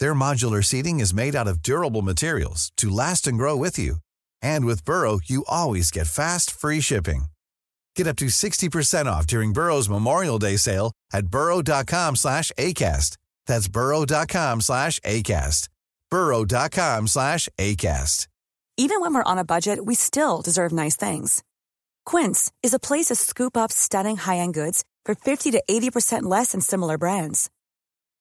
Their modular seating is made out of durable materials to last and grow with you. And with Burrow, you always get fast, free shipping. Get up to 60% off during Burrow's Memorial Day sale at burrow.com slash ACAST. That's burrow.com slash ACAST. burrow.com slash ACAST. Even when we're on a budget, we still deserve nice things. Quince is a place to scoop up stunning high-end goods for 50 to 80% less than similar brands.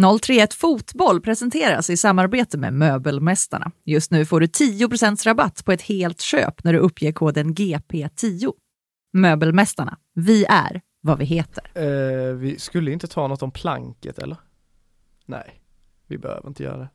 031 Fotboll presenteras i samarbete med Möbelmästarna. Just nu får du 10% rabatt på ett helt köp när du uppger koden GP10. Möbelmästarna, vi är vad vi heter. Eh, vi skulle inte ta något om planket eller? Nej, vi behöver inte göra det.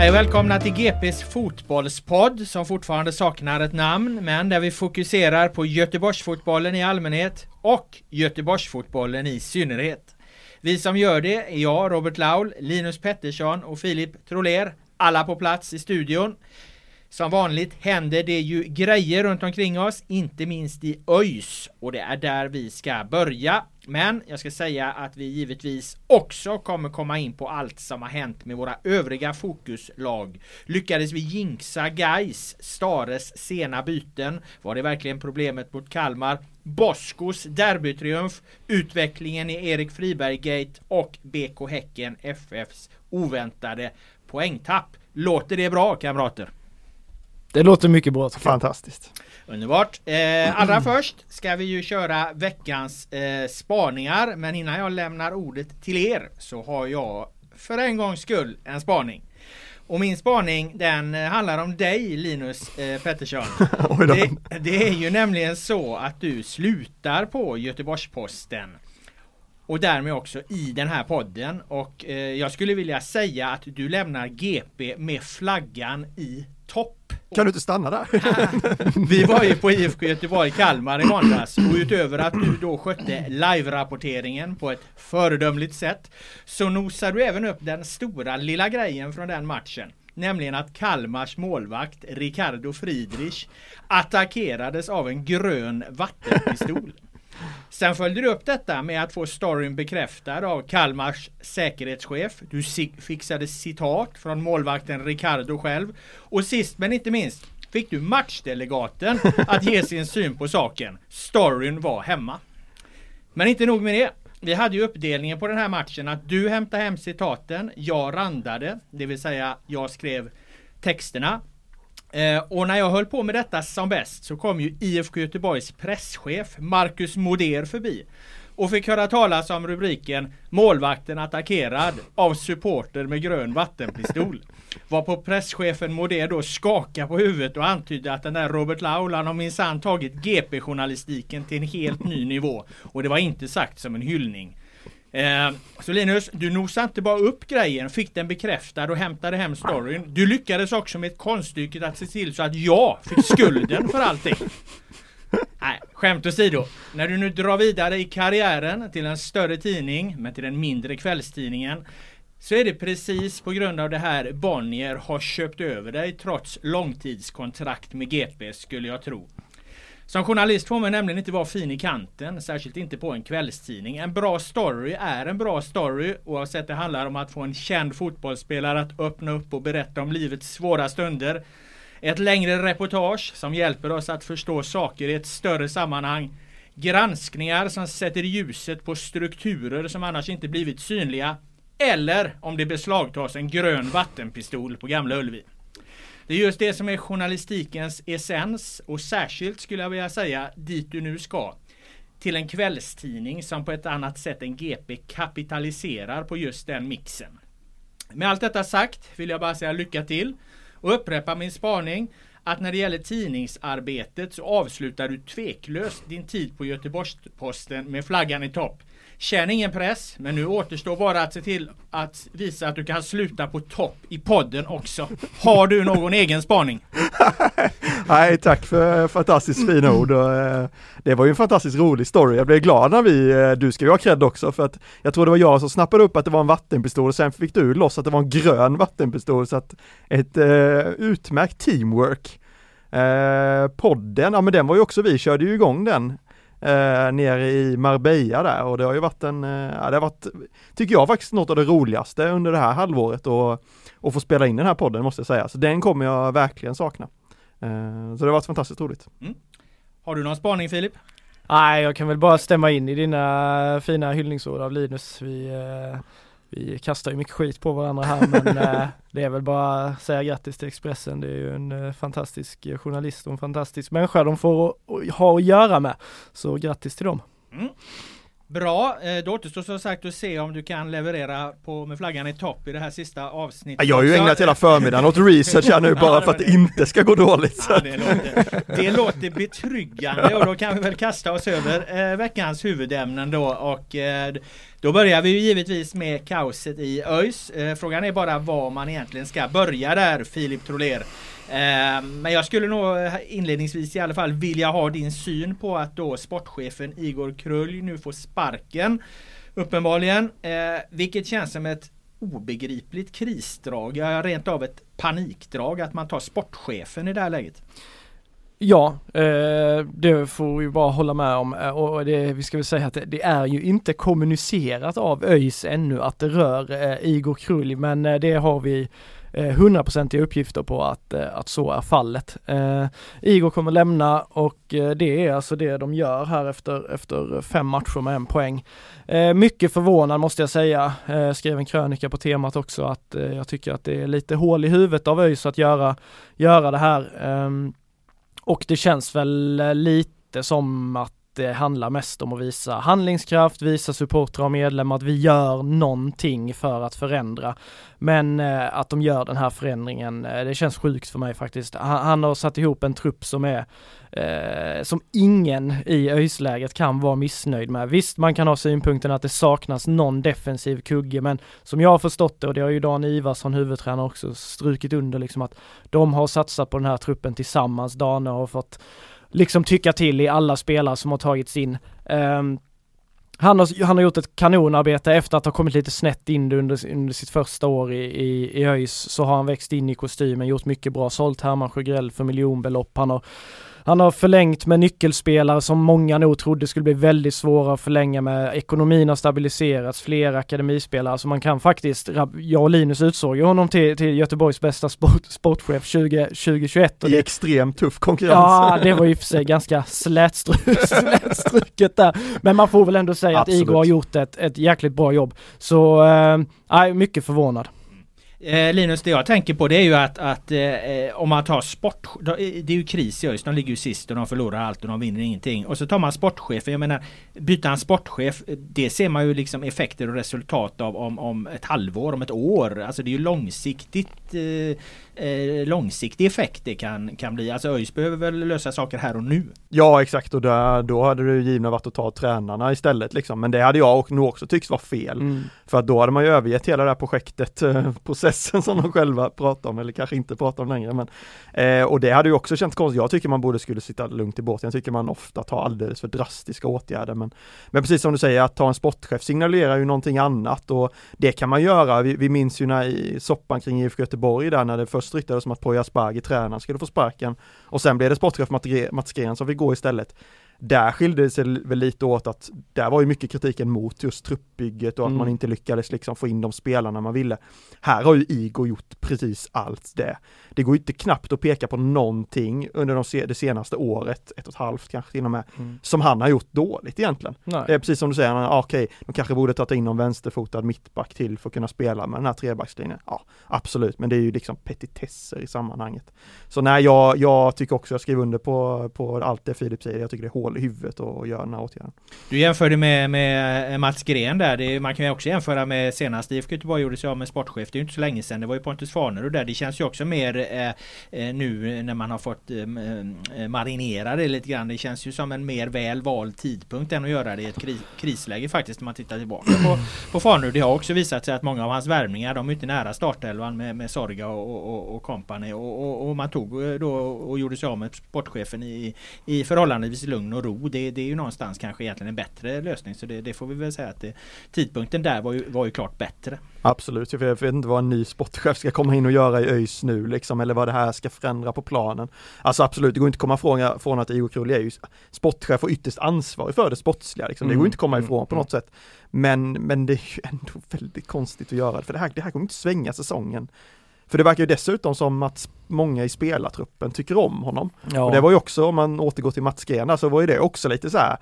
Hej och välkomna till GPs fotbollspodd som fortfarande saknar ett namn men där vi fokuserar på Göteborgsfotbollen i allmänhet och Göteborgsfotbollen i synnerhet. Vi som gör det är jag, Robert Laul, Linus Pettersson och Filip Troler, alla på plats i studion. Som vanligt händer det ju grejer runt omkring oss, inte minst i ÖIS och det är där vi ska börja. Men jag ska säga att vi givetvis också kommer komma in på allt som har hänt med våra övriga fokuslag. Lyckades vi jinxa Gais, Stares sena byten? Var det verkligen problemet mot Kalmar? Boskos derbytriumf, utvecklingen i Erik Friberg-gate och BK Häcken FFs oväntade poängtapp. Låter det bra kamrater? Det låter mycket bra. Fantastiskt. Underbart! Eh, allra först ska vi ju köra veckans eh, spaningar men innan jag lämnar ordet till er så har jag för en gångs skull en spaning. Och min spaning den eh, handlar om dig Linus eh, Pettersson. det, det är ju nämligen så att du slutar på Göteborgs-Posten. Och därmed också i den här podden och eh, jag skulle vilja säga att du lämnar GP med flaggan i topp. Kan du inte stanna där? Vi var ju på IFK Göteborg Kalmar i måndags och utöver att du då skötte live-rapporteringen på ett föredömligt sätt så nosar du även upp den stora lilla grejen från den matchen. Nämligen att Kalmars målvakt Ricardo Friedrich attackerades av en grön vattenpistol. Sen följde du upp detta med att få storyn bekräftad av Kalmars säkerhetschef. Du fixade citat från målvakten Ricardo själv. Och sist men inte minst fick du matchdelegaten att ge sin syn på saken. Storyn var hemma. Men inte nog med det. Vi hade ju uppdelningen på den här matchen att du hämtade hem citaten, jag randade, det vill säga jag skrev texterna Eh, och när jag höll på med detta som bäst så kom ju IFK Göteborgs presschef Marcus Moder förbi och fick höra talas om rubriken Målvakten attackerad av supporter med grön vattenpistol. Var på presschefen Moder då skaka på huvudet och antydde att den där Robert Laul har minsann tagit GP-journalistiken till en helt ny nivå. Och det var inte sagt som en hyllning. Eh, så Linus, du nosade inte bara upp grejen, fick den bekräftad och hämtade hem storyn. Du lyckades också med ett konststycke att se till så att jag fick skulden för allting. Nej, skämt åsido. När du nu drar vidare i karriären till en större tidning, men till den mindre kvällstidningen, så är det precis på grund av det här Bonnier har köpt över dig trots långtidskontrakt med GP skulle jag tro. Som journalist får man nämligen inte vara fin i kanten, särskilt inte på en kvällstidning. En bra story är en bra story oavsett det handlar om att få en känd fotbollsspelare att öppna upp och berätta om livets svåra stunder. Ett längre reportage som hjälper oss att förstå saker i ett större sammanhang. Granskningar som sätter ljuset på strukturer som annars inte blivit synliga. eller om det beslagtas en grön vattenpistol på Gamla Ullevi. Det är just det som är journalistikens essens och särskilt skulle jag vilja säga dit du nu ska. Till en kvällstidning som på ett annat sätt än GP kapitaliserar på just den mixen. Med allt detta sagt vill jag bara säga lycka till och upprepa min spaning att när det gäller tidningsarbetet så avslutar du tveklöst din tid på Göteborgs-Posten med flaggan i topp. Känn ingen press, men nu återstår bara att se till att visa att du kan sluta på topp i podden också. Har du någon egen spaning? Nej, tack för fantastiskt fina ord. Eh, det var ju en fantastiskt rolig story. Jag blev glad när vi, eh, du ska ju ha cred också, för att jag tror det var jag som snappade upp att det var en vattenpistol och sen fick du loss att det var en grön vattenpistol. Så att ett eh, utmärkt teamwork. Podden, ja men den var ju också, vi körde ju igång den eh, nere i Marbella där och det har ju varit en, eh, ja, det har varit, tycker jag faktiskt något av det roligaste under det här halvåret och, och få spela in den här podden måste jag säga. Så den kommer jag verkligen sakna. Eh, så det har varit fantastiskt roligt. Har du någon spaning Filip? Nej, jag kan väl bara stämma in i dina fina hyllningsord av Linus. Vi, eh, vi kastar ju mycket skit på varandra här men eh, det är väl bara att säga grattis till Expressen. Det är ju en eh, fantastisk journalist och en fantastisk människa de får ha att göra med. Så grattis till dem. Bra, eh, då återstår som sagt att se om du kan leverera på med flaggan i topp i det här sista avsnittet. Jag har ju ägnat hela förmiddagen åt research här nu bara för att det inte ska gå dåligt. Ja, det, låter, det låter betryggande och då kan vi väl kasta oss över eh, veckans huvudämnen då och eh, då börjar vi ju givetvis med kaoset i ÖIS. Eh, frågan är bara var man egentligen ska börja där Filip Troler. Eh, men jag skulle nog eh, inledningsvis i alla fall vilja ha din syn på att då sportchefen Igor Krulj nu får sparken. Uppenbarligen. Eh, vilket känns som ett obegripligt krisdrag. Ja, rent av ett panikdrag att man tar sportchefen i det här läget. Ja, eh, det får vi bara hålla med om eh, och det, vi ska väl säga att det, det är ju inte kommunicerat av ÖIS ännu att det rör eh, Igor Krulj men eh, det har vi eh, hundraprocentiga uppgifter på att, att så är fallet. Igor kommer lämna och det är alltså det de gör här efter, efter fem matcher med en poäng. Mycket förvånad måste jag säga. Eh, skrev en krönika på temat också att jag tycker att det är lite hål i huvudet av ÖIS att göra, göra det här. Ehm, och det känns väl eh, lite som att det handlar mest om att visa handlingskraft, visa supportrar och medlemmar att vi gör någonting för att förändra. Men eh, att de gör den här förändringen, eh, det känns sjukt för mig faktiskt. Han, han har satt ihop en trupp som är eh, som ingen i ÖIS-läget kan vara missnöjd med. Visst, man kan ha synpunkten att det saknas någon defensiv kugge, men som jag har förstått det, och det har ju Dan Ivarsson, huvudtränare, också strukit under liksom att de har satsat på den här truppen tillsammans. Dan har fått liksom tycka till i alla spelare som har tagits in. Um, han har, han har gjort ett kanonarbete efter att ha kommit lite snett in under, under sitt första år i, i, i ÖIS så har han växt in i kostymen, gjort mycket bra, sålt Herman Sjögrell för miljonbelopp. Han har han har förlängt med nyckelspelare som många nog trodde skulle bli väldigt svåra att förlänga med. Ekonomin har stabiliserats, fler akademispelare, så man kan faktiskt, jag och Linus utsåg ju honom till, till Göteborgs bästa sport, sportchef 20, 2021. I extremt tuff konkurrens. Ja, det var ju för sig ganska slätstru- slätstruket där. Men man får väl ändå säga Absolut. att Igor har gjort ett, ett jäkligt bra jobb. Så, eh, nej, mycket förvånad. Eh, Linus, det jag tänker på det är ju att, att eh, eh om man tar sport... då- eh, Det är ju kris i ÖIS. De ligger ju sist och de förlorar allt och de vinner ingenting. Och så tar man sportchefen. Jag menar, byta en sportchef, eh, det ser man ju liksom effekter och resultat av om, om ett halvår, om ett år. Alltså det är ju långsiktigt eh, eh, långsiktig effekt det kan, kan bli. Alltså ÖIS behöver väl lösa saker här och nu. Ja exakt och där, då hade det givna varit att ta tränarna istället liksom. Men det hade jag och nog också tyckt var fel. Mm. För att då hade man ju övergett hela det här projektet, eh, processen som de själva pratar om, eller kanske inte pratar om längre. Men, eh, och det hade ju också känts konstigt. Jag tycker man borde skulle sitta lugnt i båten. Jag tycker man ofta tar alldeles för drastiska åtgärder. Men, men precis som du säger, att ta en sportchef signalerar ju någonting annat och det kan man göra. Vi, vi minns ju när i soppan kring IFK Göteborg där när det först ryktades som att Poya Asbaghi, tränaren, skulle få sparken och sen blev det sportchef Mats Gren som fick gå istället. Där skilde det sig väl lite åt att där var ju mycket kritiken mot just truppbygget och att Mm. man inte lyckades liksom få in de spelarna man ville. Här har ju Igor gjort precis allt det. Det går ju inte knappt att peka på någonting under de se- det senaste året, ett och ett halvt kanske till och med, Mm. som han har gjort dåligt egentligen. Nej. Det är precis som du säger, ah, okej, de kanske borde ta in någon vänsterfotad mittback till för att kunna spela med den här trebackslinjen. Ja, absolut, men det är ju liksom petitesser i sammanhanget. Så nej, jag, jag tycker också, jag skriver under på, på allt det Filip säger, jag tycker det är hål i huvudet och göra den här åtgärden. Du jämförde med, med eh, Mats Gren där. Det är, man kan ju också jämföra med senast IFK Göteborg gjorde sig av med sportchef. Det är ju inte så länge sedan. Det var ju Pontus Farnerud där. Det känns ju också mer eh, eh nu när man har fått eh, eh, marinera det lite grann. Det känns ju som en mer väl vald tidpunkt än att göra det i ett kri krisläge faktiskt. När man tittar tillbaka på, på Farnerud. Det har också visat sig att många av hans värvningar de är inte nära startelvan med, med Sorga och, och, och, company. Och, och, och man tog då och gjorde sig av med sportchefen i, i förhållandevis lugn och ro. Det, det är ju någonstans kanske egentligen en bättre lösning. Så det, det får vi väl säga att det, tidpunkten där var ju, var ju klart bättre. Absolut, jag vet inte vad en ny sportchef ska komma in och göra i ÖIS nu liksom, eller vad det här ska förändra på planen. Alltså absolut, det går inte att komma ifrån, från att Igor Krulli är ju sportchef och ytterst ansvarig för det sportsliga, liksom. det går Mm, inte att komma mm, ifrån på mm. något sätt. Men, men det är ju ändå väldigt konstigt att göra det, för det här, det här kommer inte svänga säsongen. För det verkar ju dessutom som att många i spelartruppen tycker om honom. Ja. Och det var ju också, om man återgår till Mats Gren, där, så var ju det också lite så här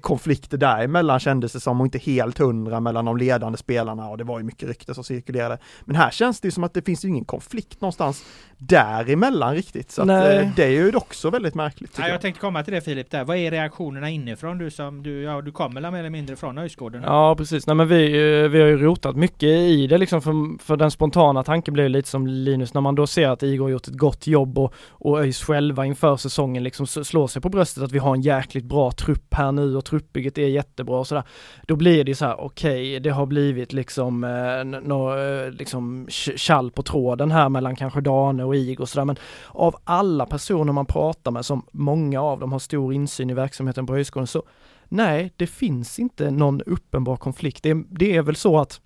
konflikter däremellan kändes det som och inte helt hundra mellan de ledande spelarna och det var ju mycket rykte som cirkulerade. Men här känns det ju som att det finns ju ingen konflikt någonstans däremellan riktigt. Så att, Nej. eh, det är ju också väldigt märkligt. Ja, jag jag. tänkte komma till det Filip där. Vad är reaktionerna inifrån? Du som du, ja, du kommer väl mer eller mindre från Öjsgården? Ja precis, nej men vi, eh, vi har ju rotat mycket i det liksom för, för den spontana tanken blir lite som Linus när man då ser att Igor har gjort ett gott jobb och, och ÖIS själva inför säsongen liksom slår sig på bröstet att vi har en jäkligt bra trupp här nu och truppbygget är jättebra och sådär. Då blir det så här, okej, det har blivit liksom, eh, nå, eh, liksom kall tjall på tråden här mellan kanske Dane och Igor och sådär men av alla personer man pratar med som många av dem har stor insyn i verksamheten på högskolan så Nej, det finns inte någon uppenbar konflikt. Det är, det är väl så att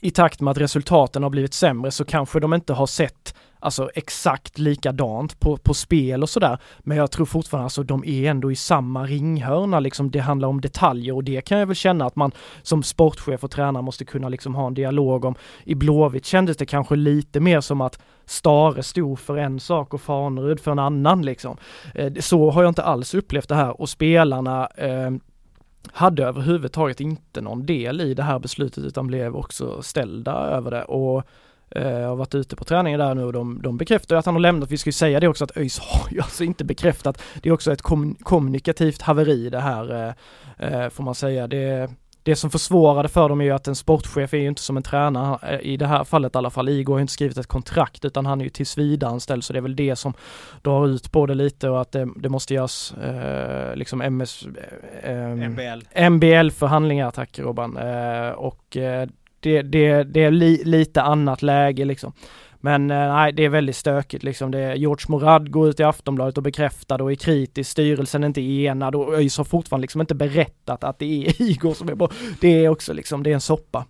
i takt med att resultaten har blivit sämre så kanske de inte har sett alltså exakt likadant på, på spel och sådär. Men jag tror fortfarande alltså de är ändå i samma ringhörna liksom. Det handlar om detaljer och det kan jag väl känna att man som sportchef och tränare måste kunna liksom ha en dialog om. I Blåvitt kändes det kanske lite mer som att Stare stod för en sak och Farnerud för en annan liksom. Eh, så har jag inte alls upplevt det här och spelarna eh, hade överhuvudtaget inte någon del i det här beslutet utan blev också ställda över det och eh, har varit ute på träningen där nu och de, de bekräftar att han har lämnat. Vi ska ju säga det också att ÖIS har ju alltså inte bekräftat. Det är också ett kom, kommunikativt haveri det här eh, eh, får man säga. Det, det som försvårade för dem är ju att en sportchef är ju inte som en tränare, i det här fallet i alla fall. Igor har ju inte skrivit ett kontrakt utan han är ju tillsvidareanställd så det är väl det som drar ut på det lite och att det, det måste göras eh, liksom MS... Eh, ehm, MBL. MBL-förhandlingar, tack Robban. Eh, och det, det, det är li, lite annat läge liksom. Men eh, nej, det är väldigt stökigt liksom. Det är George Morad går ut i Aftonbladet och bekräftar och är kritisk. Styrelsen är inte enad och ÖIS har fortfarande liksom inte berättat att det är Igor som är bra. Det är också liksom, det är en soppa.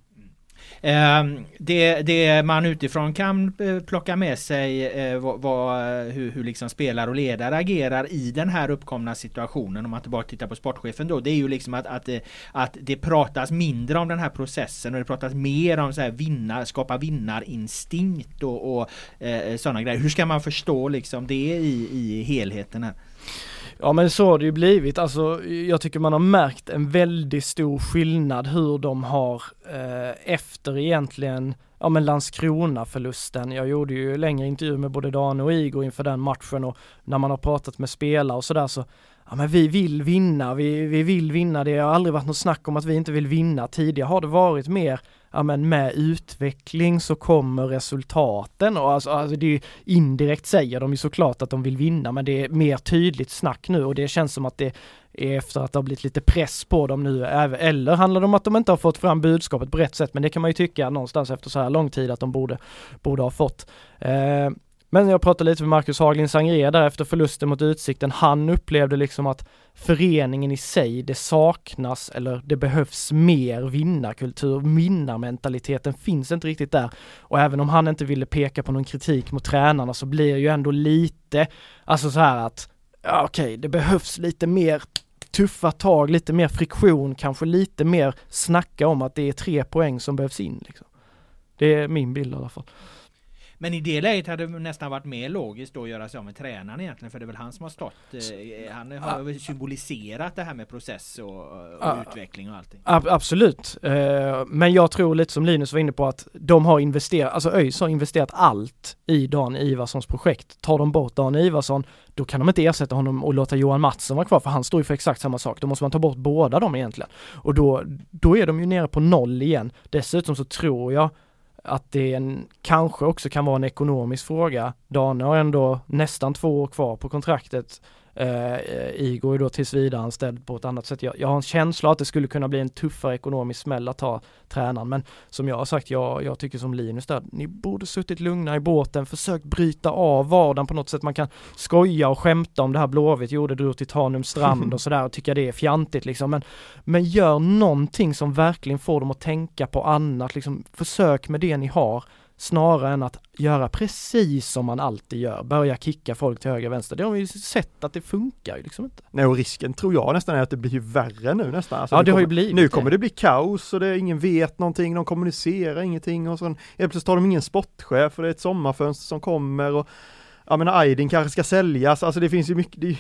Ehm, det, det man utifrån kan eh, plocka med sig eh, vad, vad, hur, hur liksom spelare och ledare agerar i den här uppkomna situationen om man inte bara tittar på sportchefen då. Det är ju liksom att, att, det- att det pratas mindre om den här processen och det pratas mer om så här vinna, skapa vinnarinstinkt och, och sådana grejer. Hur ska man förstå liksom det i, i helheten här? Ja men så har det ju blivit. Alltså jag tycker man har märkt en väldigt stor skillnad hur de har eh, efter egentligen Ja men Landskrona-förlusten. Jag gjorde ju längre intervju med både Dan och Igor inför den matchen och när man har pratat med spelare och sådär så Ja men vi vill vinna, vi, vi vill vinna. Det har aldrig varit något snack om att vi inte vill vinna. Tidigare har det varit mer ja men med utveckling så kommer resultaten och alltså, alltså det är ju indirekt säger de ju såklart att de vill vinna men det är mer tydligt snack nu och det känns som att det är efter att det har blivit lite press på dem nu eller handlar det om att de inte har fått fram budskapet på rätt sätt men det kan man ju tycka någonstans efter så här lång tid att de borde, borde ha fått. Eh, men jag pratade lite med Marcus Haglin Sangré där efter förlusten mot Utsikten. Han upplevde liksom att föreningen i sig, det saknas eller det behövs mer vinnarkultur. Vinnarmentaliteten finns inte riktigt där. Och även om han inte ville peka på någon kritik mot tränarna så blir det ju ändå lite, alltså så här att, ja okej, det behövs lite mer tuffa tag, lite mer friktion, kanske lite mer snacka om att det är tre poäng som behövs in. Liksom. Det är min bild i alla fall. Men i det läget hade det nästan varit mer logiskt då att göra sig av med tränaren egentligen för det är väl han som har stått eh, Han har väl symboliserat det här med process och, och Ja. utveckling och allting. Ab- absolut, eh, men jag tror lite som Linus var inne på att de har investerat, alltså ÖIS har investerat allt i Dan Ivarssons projekt. Tar de bort Dan Ivarsson, då kan de inte ersätta honom och låta Johan Mattsson vara kvar för han står ju för exakt samma sak. Då måste man ta bort båda dem egentligen. Och då, då är de ju nere på noll igen. Dessutom så tror jag att det en, kanske också kan vara en ekonomisk fråga. Dane har ändå nästan två år kvar på kontraktet. Eh, Igor är då tills vidare anställd på ett annat sätt. Jag, jag har en känsla att det skulle kunna bli en tuffare ekonomisk smäll att ta tränaren. Men som jag har sagt, jag, jag tycker som Linus där, ni borde suttit lugna i båten, försökt bryta av vardagen på något sätt. Man kan skoja och skämta om det här Blåvitt gjorde, drog till Tanums strand och sådär och tycka det är fjantigt liksom. Men, men gör någonting som verkligen får dem att tänka på annat, liksom försök med det ni har snarare än att göra precis som man alltid gör, börja kicka folk till höger och vänster. Det har vi ju sett att det funkar ju liksom inte. Nej och risken tror jag nästan är att det blir värre nu nästan. Alltså Ja, det har ju kommer, blivit Nu det. kommer det bli kaos och det, ingen vet någonting, de kommunicerar ingenting och så helt plötsligt har de ingen sportchef och det är ett sommarfönster som kommer och jag menar Aydin kanske ska säljas, alltså det finns ju mycket, det,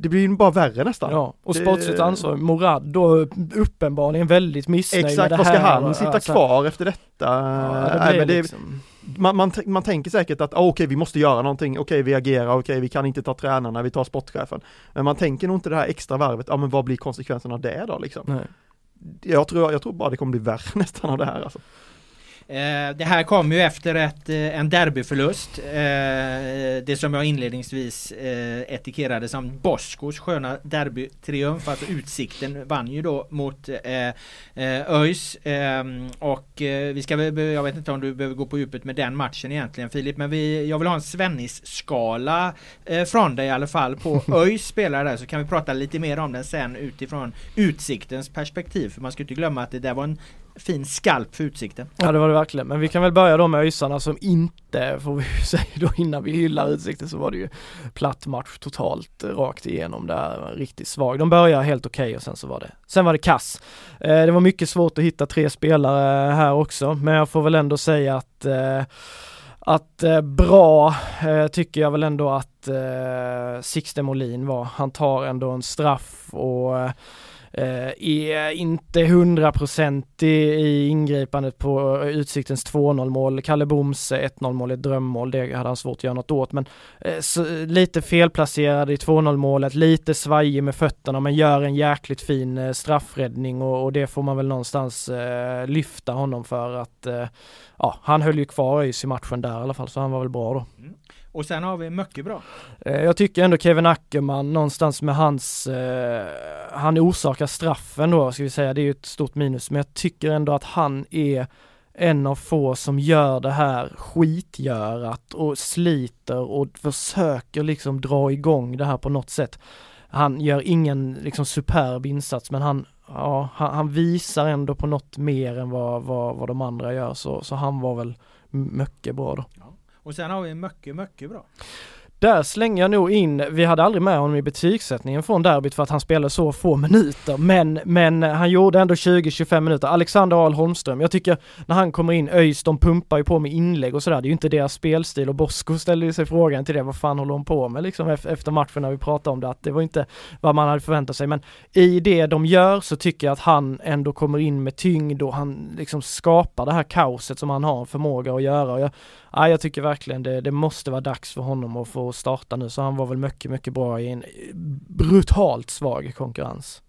det blir ju bara värre nästan. Ja, och Det- sportsligt ansvar, Morad då uppenbarligen väldigt missnöjd Exakt, med det vad ska här. han sitta Alltså, kvar efter detta? Ja, det Nej, men det, liksom, man, man, man tänker säkert att ah, okej vi måste göra någonting, okej vi agerar, okej vi kan inte ta tränarna, vi tar sportchefen. Men man tänker nog inte det här extra varvet, ja men vad blir konsekvenserna av det då liksom? nej. Jag tror, jag tror bara det kommer bli värre nästan av det här alltså. Eh, det här kom ju efter ett, eh, en derbyförlust. Eh, det som jag inledningsvis etikerade som Boskos sköna derbytriumf. Alltså Utsikten vann ju då mot ÖIS. Och vi ska väl, jag vet inte om du behöver gå på djupet med den matchen egentligen Filip. Men vi, jag vill ha en Svennis-skala från dig i alla fall på ÖIS spelare där. Så kan vi prata lite mer om den sen utifrån Utsiktens perspektiv. För man ska inte glömma att det där var en fin skalp för Utsikten. Ja det var det verkligen, men vi kan väl börja då med ÖISarna som inte, får vi säga då innan vi hyllar Utsikten så var det ju platt match totalt eh, rakt igenom där, riktigt svag. De började helt okej och sen så var det, sen var det kass. Eh, det var mycket svårt att hitta tre spelare här också, men jag får väl ändå säga att eh, att eh, bra eh, tycker jag väl ändå att eh, Sixten Molin var. Han tar ändå en straff och eh, Eh, är inte hundraprocentig i ingripandet på eh, Utsiktens 2-0 mål. Kalle Boms eh, 1-0 mål är ett drömmål, det hade han svårt att göra något åt. Men lite felplacerad i 2-0 målet, lite svajig med fötterna men gör en jäkligt fin straffräddning och, och det får man väl någonstans eh, lyfta honom för att eh, ja, han höll ju kvar ÖIS i matchen där i alla fall så han var väl bra då. Mm. Och sen har vi mycket bra. Eh, Jag tycker ändå Kevin Ackerman någonstans med hans, eh, han orsakar straffen då ska vi säga, det är ju ett stort minus, men jag tycker ändå att han är en av få som gör det här skitgörat och sliter och försöker liksom dra igång det här på något sätt. Han gör ingen liksom superb insats men han, ja, han, han visar ändå på något mer än vad, vad, vad de andra gör så, så han var väl mycket bra då. Och sen har vi mycket, mycket bra. Där slänger jag nog in, vi hade aldrig med honom i betygssättningen från derbyt för att han spelade så få minuter, men, men han gjorde ändå 20-25 minuter. Alexander Ahl Holmström, jag tycker när han kommer in, ÖIS de pumpar ju på med inlägg och sådär, det är ju inte deras spelstil. Och Bosko ställde ju sig frågan till det, vad fan håller de på med liksom efter matchen när vi pratade om det, att det var inte vad man hade förväntat sig, men i det de gör så tycker jag att han ändå kommer in med tyngd och han liksom skapar det här kaoset som han har förmåga att göra. Och jag, ja, jag tycker verkligen det, det måste vara dags för honom att få starta nu, så han var väl mycket, mycket bra i en brutalt svag konkurrens.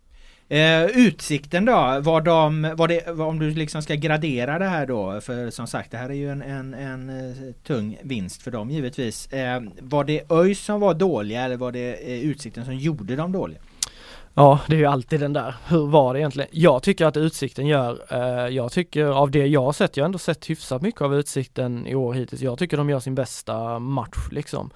Eh, utsikten då, var de, var det, var- om du liksom ska gradera det här då, för som sagt det här är ju en, en, en eh, tung vinst för dem givetvis. Eh, var det ÖIS som var dåliga eller var det eh, Utsikten som gjorde dem dåliga? Ja, det är ju alltid den där. Hur var det egentligen? Jag tycker att Utsikten gör, eh, jag tycker av det jag har sett, jag har ändå sett hyfsat mycket av Utsikten i år hittills. Jag tycker de gör sin bästa match liksom.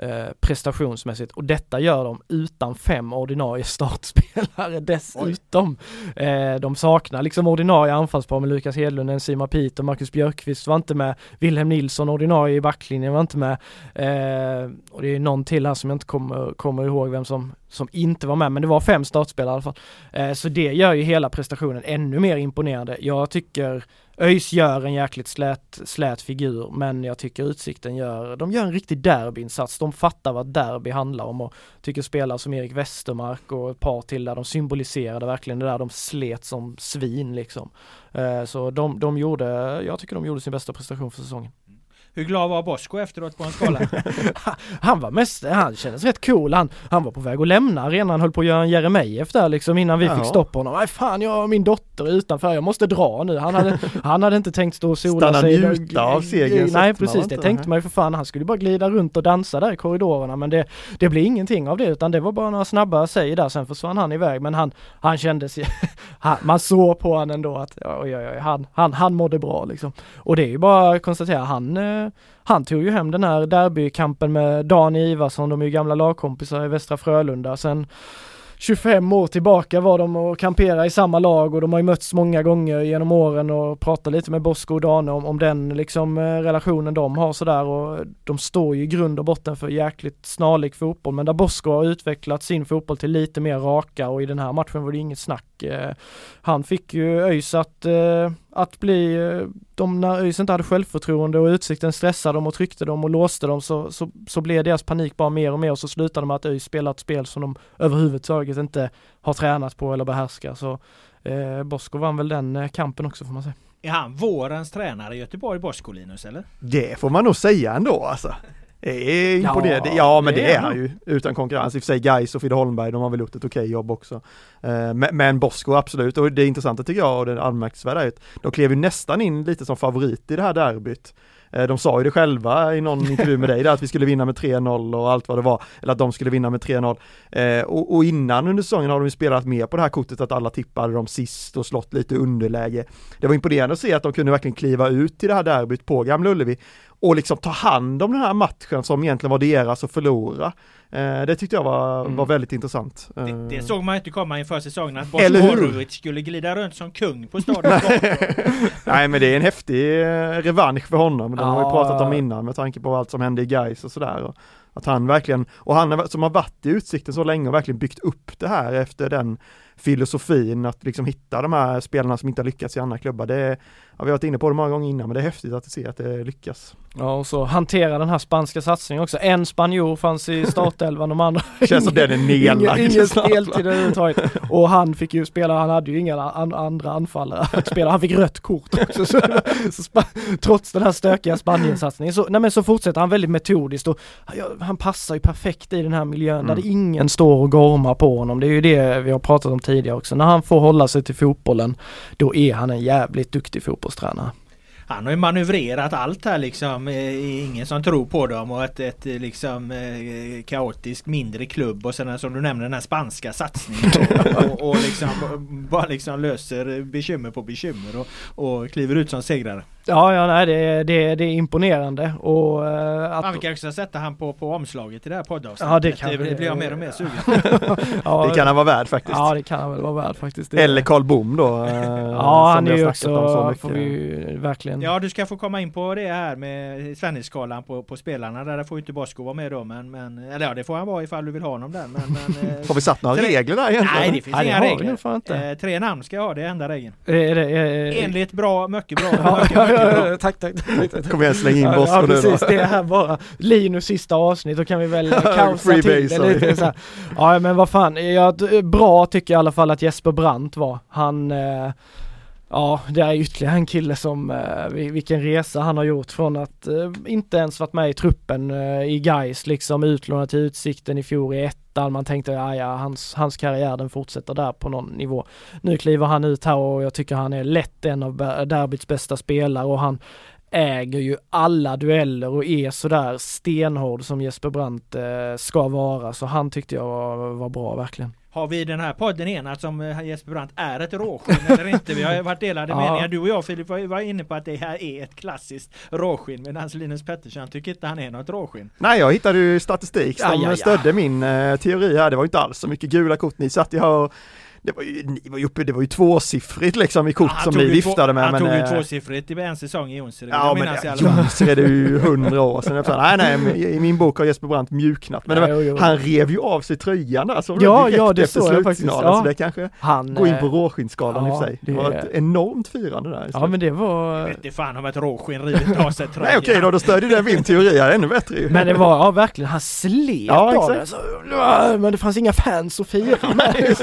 Eh, prestationsmässigt och detta gör de utan fem ordinarie startspelare dessutom. Eh, de saknar liksom ordinarie anfallspar med Lukas Hedlund, Enzima Peter, Marcus Björkqvist var inte med, Wilhelm Nilsson ordinarie i backlinjen var inte med eh, och det är någon till här som jag inte kommer, kommer ihåg vem som, som inte var med men det var fem startspelare i alla fall. Eh, så det gör ju hela prestationen ännu mer imponerande. Jag tycker ÖIS gör en jäkligt slät, slät figur men jag tycker Utsikten gör, de gör en riktig derbyinsats. De fattar vad derby handlar om och tycker spelare som Erik Westermark och ett par till där de symboliserade verkligen det där de slet som svin liksom. Eh, så de, de gjorde, jag tycker de gjorde sin bästa prestation för säsongen. Hur glad var Bosko efteråt på en skala? han var mest, han kändes rätt cool. Han, han var på väg att lämna arenan, han höll på att göra en Jeremejeff där liksom innan vi Jaha. fick stopp honom. Nej fan, jag har min dotter utanför, jag måste dra nu. Han hade, han hade inte tänkt stå och sola Stanna sig. Stanna njuta av segern. Nej precis, det tänkte man ju för fan. Han skulle bara glida runt och dansa där i korridorerna men det, det blev ingenting av det utan det var bara några snabba säg där. Sen försvann han iväg men han, han kändes, han, man såg på honom ändå att oj, oj, oj, han, han, han mådde bra liksom. Och det är ju bara att konstatera, han eh, han tog ju hem den här derbykampen med Dan Ivarsson, de är ju gamla lagkompisar i Västra Frölunda. Sen 25 år tillbaka var de och kamperade i samma lag och de har ju mötts många gånger genom åren och pratat lite med Bosko och Dane om, om den liksom eh, relationen de har sådär och de står ju i grund och botten för jäkligt snarlik fotboll men där Bosko har utvecklat sin fotboll till lite mer raka och i den här matchen var det inget snack. Eh, han fick ju ÖIS att, eh, att bli, de när ÖIS inte hade självförtroende och Utsikten stressade dem och tryckte dem och låste dem så, så, så blev deras panik bara mer och mer och så slutade de med att ÖIS spelade ett spel som de överhuvudtaget inte har tränat på eller behärskar. Så eh, Bosko vann väl den kampen också får man säga. Är han vårens tränare i Göteborg, Bosko Linus eller? Det får man nog säga ändå alltså. Är imponerande. Ja, ja men det, är han ju utan konkurrens. I och för sig Gais och Fidde Holmberg, de har väl gjort ett okej jobb också. Eh, men, men Bosko absolut, och det intressanta tycker jag och det anmärkningsvärda är att de klev ju nästan in lite som favorit i det här derbyt. Eh, de sa ju det själva i någon intervju med dig där att vi skulle vinna med 3-0 och allt vad det var, eller att de skulle vinna med 3-0. Eh, och, och, innan under säsongen har de ju spelat mer på det här kortet att alla tippade dem sist och slått lite underläge. Det var imponerande att se att de kunde verkligen kliva ut i det här derbyt på Gamla Ullevi och liksom ta hand om den här matchen som egentligen var deras och förlora. Eh, det tyckte jag var, mm. var väldigt intressant. Det, det, eh. såg man inte komma inför säsongen att Boskorovic skulle glida runt som kung på stadion. Nej men det är en häftig eh, revansch för honom. Det har vi pratat om innan med tanke på allt som hände i Gais och sådär. Att han verkligen, och han som har varit i Utsikten så länge och verkligen byggt upp det här efter den filosofin att liksom hitta de här spelarna som inte har lyckats i andra klubbar. Det är, ja, vi har varit inne på det många gånger innan men det är häftigt att se att det lyckas. Ja och så hantera den här spanska satsningen också. En spanjor fanns i startelvan, de andra Känns som den är nedlagd. Ingen, ingen speltid överhuvudtaget. Och han fick ju spela, han hade ju inga an, andra anfallare att spela. Han fick rött kort också. Så, så trots den här stökiga Spanien-satsningen så, nej men så fortsätter han väldigt metodiskt och han passar ju perfekt i den här miljön mm. där ingen står och gormar på honom. Det är ju det vi har pratat om tidigare också. När han får hålla sig till fotbollen, då är han en jävligt duktig fotbollstränare han har ju manövrerat allt här liksom. Ingen som tror på dem och ett, ett liksom eh, kaotiskt mindre klubb och sen som du nämner den här spanska satsningen och, och, och liksom bara liksom löser bekymmer på bekymmer och, och kliver ut som segrare. Ja, ja nej, det, det, det är imponerande och... Uh, att... Vi kanske ska sätta han på, på omslaget i det här poddavsnittet. Ja, det, kan det, det blir jag mer och mer sugen ja, Det kan han vara värd faktiskt. Ja, det kan han väl vara värd faktiskt. Eller Karl Bom då. Uh, ja, han är ju också, får vi verkligen... Ja, du ska få komma in på det här med Svennisskalan på, på spelarna. Där får ju inte Bosko vara med då, men, men... Eller ja, det får han vara ifall du vill ha honom där, men... men eh, har vi satt några tre... regler där egentligen? Nej, det finns nej, inga regler. Inte. Eh, tre namn ska jag ha, det är enda regeln. Är det, är, Enligt bra, mycket bra. Tack, tack, tack. Kom igen, släng in Bosko ja, nu precis, det är här bara Linus sista avsnitt, då kan vi väl kaosa till det lite så. Ja men vad fan, ja, bra tycker jag i alla fall att Jesper Brandt var. Han eh, Ja, det är ytterligare en kille som, eh, vilken resa han har gjort från att eh, inte ens varit med i truppen eh, i Gais liksom utlånad till Utsikten i fjol i ettan. Man tänkte, ja, ja hans, hans karriär den fortsätter där på någon nivå. Nu kliver han ut här och jag tycker han är lätt en av derbyts bästa spelare och han äger ju alla dueller och är sådär stenhård som Jesper Brandt eh, ska vara. Så han tyckte jag var, var bra verkligen. Har vi i den här podden enats om eh, Jesper Brandt är ett råskinn eller inte? Vi har varit delade Ja. meningar. Du och jag Filip var var inne på att det här är ett klassiskt råskinn medan Linus Pettersson tycker inte han är något råskinn. Nej, jag hittade ju statistik som Aj, aj, aj. stödde min eh, teori här. Det var ju inte alls så mycket gula kort ni satt ju här och det var ju, ni var ju uppe, det var ju tvåsiffrigt liksom i kort Han som ni viftade med. Han men, tog ju eh, tvåsiffrigt i en säsong i Jonsered. Ja men jag i. Jonsered är ju hundra år sedan. Nej nej, men i i min bok har Jesper Brandt mjuknat. Men Ja, var, jo, jo. han rev ju av sig tröjan där som Ja, direkt ja, det efter jag slutsignalen. Ja. Så det kanske Han, går in på eh, råskinnskalan i och ja, för sig. Det var ett enormt firande där. i Ja men det Jag var vet inte fan om ett råskinn rivit av sig tröjan. Nej okej då, då stödjer det min teori här ännu bättre ju. Men det var, ja verkligen, han slet Ja, av exakt. Men det fanns inga fans att fira med.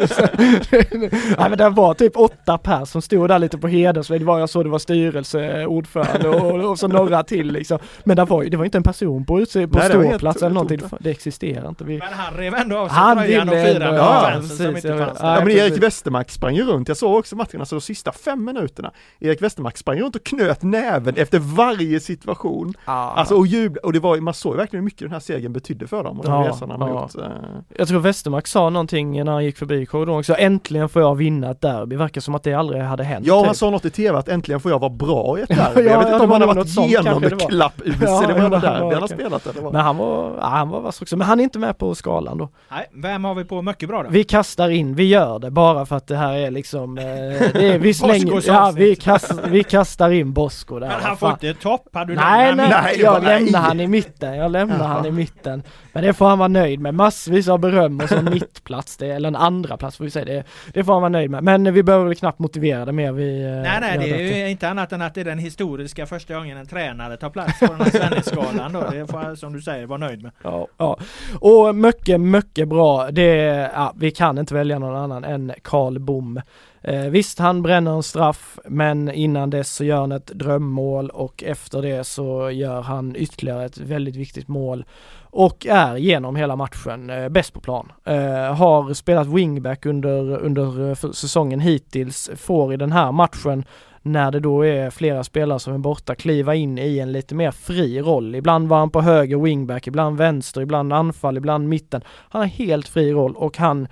Nej men det var typ åtta pers som stod där lite på hedersväg. Det var, jag såg det var styrelseordförande och, och så några till liksom. Men det var ju, det var inte en person på, utse, på Nej, ståplats eller någonting. Det existerar inte. Vi, Men han rev ändå av sig Han tröjan och ville firade ja, fansen som inte fanns där. Ja men. Erik Westermark sprang ju runt, jag såg också matchen, alltså de sista fem minuterna. Erik Westermark sprang runt och knöt näven efter varje situation. Alltså och jubla, och det var, man såg verkligen hur mycket den här segern betydde för dem och den Ja, resan de har ja. gjort. eh. Jag tror Westermark sa någonting när han gick förbi korridoren också. Äntligen får jag vinna ett derby. Verkar som att det aldrig hade hänt. Ja, typ. han sa något i tv att äntligen får jag vara bra i ett Ja, derby. jag ja, vet det inte om han har varit klapp-UC, Ja, det var ja, ändå det derby han har spelat eller vad? Men han var, ja, han var vass också. Men han är inte med på skalan då. Nej, vem har vi på mycket bra då? Vi kastar in, vi gör det bara för att det här är liksom, eh, det är, vi slänger, ja vi, kast, vi kastar in Bosko där. Men han får inte topp, hade du Nej, nej? Nej, jag nej. lämnar han i mitten, jag lämnar han i mitten. Men det får han vara nöjd med, massvis av beröm och så mittplats, det, eller en andra plats får vi säga, det, det får han vara nöjd med. Men vi behöver väl knappt motivera det mer, vi eh, Nej nej, det är ju inte annat än att det är den historiska första gången en tränare tar plats på den här Svennisgalan då. Det får som du säger vara nöjd med. Ja, ja. Och mycket, mycket bra. Det, ja, vi kan inte välja någon annan än Karl Bom. Eh, visst, han bränner en straff, men innan dess så gör han ett drömmål och efter det så gör han ytterligare ett väldigt viktigt mål och är genom hela matchen eh, bäst på plan. Eh, har spelat wingback under, under eh, säsongen hittills, får i den här matchen när det då är flera spelare som är borta kliva in i en lite mer fri roll. Ibland var han på höger wingback, ibland vänster, ibland anfall, ibland mitten. Han har helt fri roll och han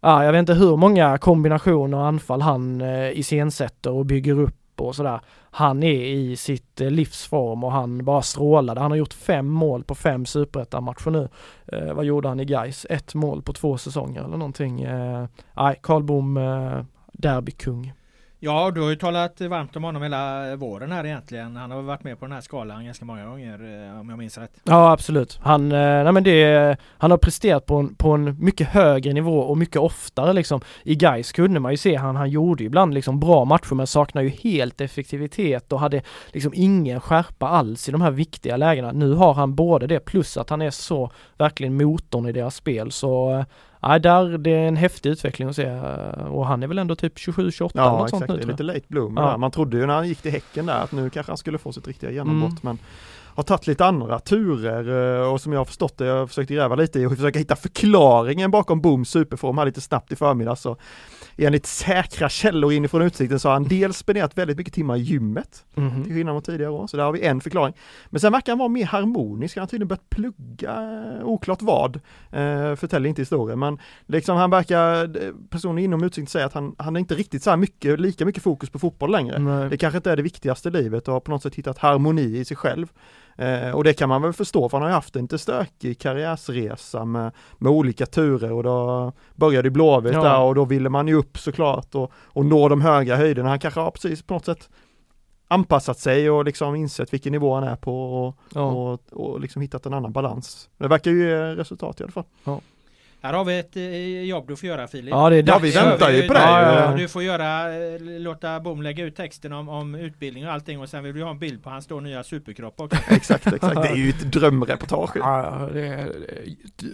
Ja, jag vet inte hur många kombinationer och anfall han eh, iscensätter och bygger upp och sådär. Han är i sitt eh, livsform och han bara strålade. Han har gjort fem mål på fem superettan-matcher nu. Eh, vad gjorde han i Gais? Ett mål på två säsonger eller någonting. Eh, nej, Karl Bom, eh, derbykung. Ja, du har ju talat varmt om honom hela eh, våren här egentligen. Han har varit med på den här skalan ganska många gånger eh, om jag minns rätt. Ja absolut. Han, eh, nej men det, han har presterat på en, på en mycket högre nivå och mycket oftare liksom. I Gais kunde man ju se han, han gjorde ju ibland liksom bra matcher men saknar ju helt effektivitet och hade liksom ingen skärpa alls i de här viktiga lägena. Nu har han både det plus att han är så verkligen motorn i deras spel så Nej, där, det är en häftig utveckling att se och han är väl ändå typ 27-28 eller Ja något exakt, sånt nu det är lite late bloomer Ja. Man trodde ju när han gick till Häcken där att nu kanske han skulle få sitt riktiga genombrott Mm. men har tagit lite andra turer eh, och som jag har förstått det, jag har försökt gräva lite i och försöka hitta förklaringen bakom Booms superform här lite snabbt i förmiddag så enligt säkra källor inifrån utsikten så har han dels spenderat väldigt mycket timmar i gymmet Mhm. till skillnad mot tidigare år, så där har vi en förklaring. Men sen verkar han vara mer harmonisk, han har tydligen börjat plugga, eh, oklart vad, eh, förtäljer inte historien, men liksom han verkar, eh, personen inom utsikten säger att han, han är inte riktigt så här mycket, lika mycket fokus på fotboll längre. Nej. Det kanske inte är det viktigaste i livet och har på något sätt hittat harmoni i sig själv. Eh, och det kan man väl förstå för han har ju haft en lite stökig karriärsresa med, med olika turer och då började Blåvitt Ja. där och då ville man ju upp såklart och, och nå de höga höjderna. Han kanske har precis på något sätt anpassat sig och liksom insett vilken nivå han är på och, Ja. och, och liksom hittat en annan balans. Det verkar ju ge resultat i alla fall. Här har vi ett eh, jobb du får göra Filip. Ja det är Ja, vi väntar ju på. Ja, ja. Du får göra, eh, låta Bom lägga ut texten om, om utbildning och allting och sen vill vi ha en bild på hans då nya superkropp också. Exakt, exakt. Det är ju ett drömreportage. Ja, det är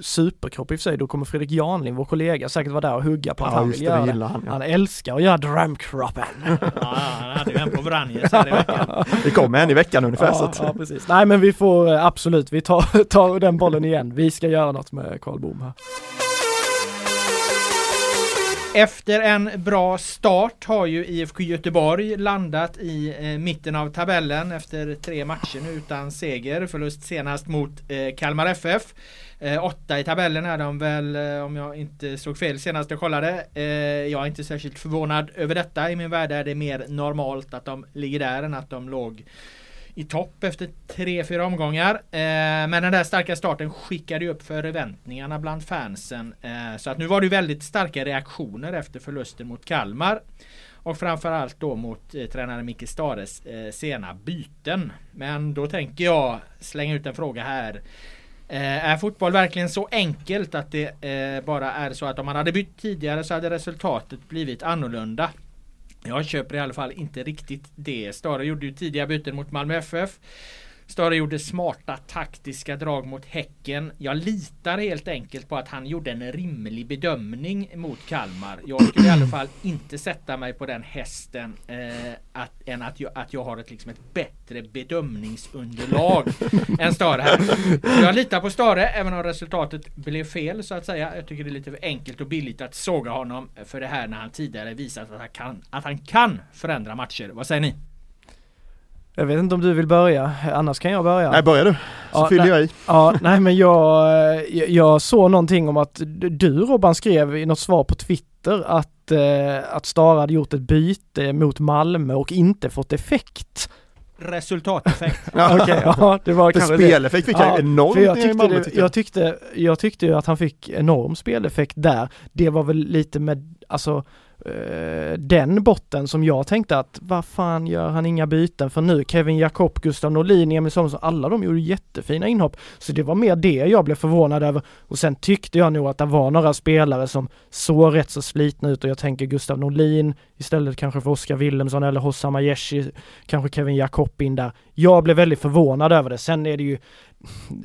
superkropp i och för sig. Då kommer Fredrik Janling, vår kollega, säkert vara där och hugga på att Ja han just vill det, göra det han. Ja. Han älskar att göra drömkroppen. Ja, han hade ju en på Vranjes här i veckan. Det kommer en i veckan ungefär så ja, att, ja, precis. Nej men vi får eh, absolut, vi tar, tar den bollen igen. Vi ska göra något med Karl Bom här. Efter en bra start har ju IFK Göteborg landat i eh, mitten av tabellen efter tre matcher nu utan seger. Förlust senast mot eh, Kalmar FF. Eh, åtta i tabellen är de väl eh, om jag inte såg fel senast jag kollade. Eh, jag är inte särskilt förvånad över detta. I min värld är det mer normalt att de ligger där än att de låg i topp efter tre, fyra omgångar. Eh, men den där starka starten skickade ju upp förväntningarna bland fansen. Eh, så att nu var det väldigt starka reaktioner efter förlusten mot Kalmar. Och framförallt då mot eh, tränare Micke Stares eh, sena byten. Men då tänker jag slänga ut en fråga här. Eh, är fotboll verkligen så enkelt att det eh, bara är så att om man hade bytt tidigare så hade resultatet blivit annorlunda? Jag köper i alla fall inte riktigt det. Stara gjorde ju tidiga byten mot Malmö FF. Stare gjorde smarta taktiska drag mot Häcken. Jag litar helt enkelt på att han gjorde en rimlig bedömning mot Kalmar. Jag skulle i alla fall inte sätta mig på den hästen eh, att, än att jag, att jag har ett, liksom ett bättre bedömningsunderlag än Stare här. Jag litar på Stare även om resultatet blev fel så att säga. Jag tycker det är lite för enkelt och billigt att såga honom för det här när han tidigare visat att han kan, att han kan förändra matcher. Vad säger ni? Jag vet inte om du vill börja, annars kan jag börja. Nej, börja du. Så Ja, fyller nej. jag i. Ja, nej men jag, jag, jag såg någonting om att du Robban skrev i något svar på Twitter att, eh, att Stara hade gjort ett byte mot Malmö och inte fått effekt. Resultateffekt. Ja, Okej, ja det var För kanske det. speleffekt fick jag enormt för jag i tyckte, Malmö, det, tyckte jag. jag, tyckte, jag tyckte ju att han fick enorm speleffekt där. Det var väl lite med, alltså eh, Eh, den botten som jag tänkte att vad fan gör han inga byten för nu? Kevin Jakob, Gustav Norlin, Emil Samuelsson, alla de gjorde jättefina inhopp. Så det var mer det jag blev förvånad över. Och sen tyckte jag nog att det var några spelare som såg rätt så slitna ut och jag tänker Gustav Norlin istället kanske för Oskar Willemsson eller Hossam Aieshi, kanske Kevin Jakob in där. Jag blev väldigt förvånad över det. Sen är det ju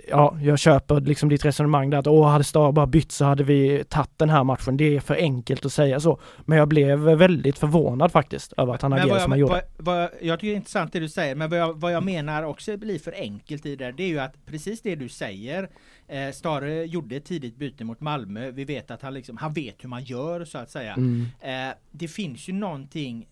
Ja, jag köper liksom ditt resonemang där att åh, hade Star bara bytt så hade vi tagit den här matchen. Det är för enkelt att säga så. Men jag blev väldigt förvånad faktiskt över att han Men agerade som han jag, gjorde. vad, vad, jag tycker det är intressant det du säger, men vad jag, vad jag menar också blir för enkelt i det det är ju att precis det du säger, eh, Stare gjorde tidigt byte mot Malmö, vi vet att han liksom, han vet hur man gör så att säga. Mm. Eh, det finns ju någonting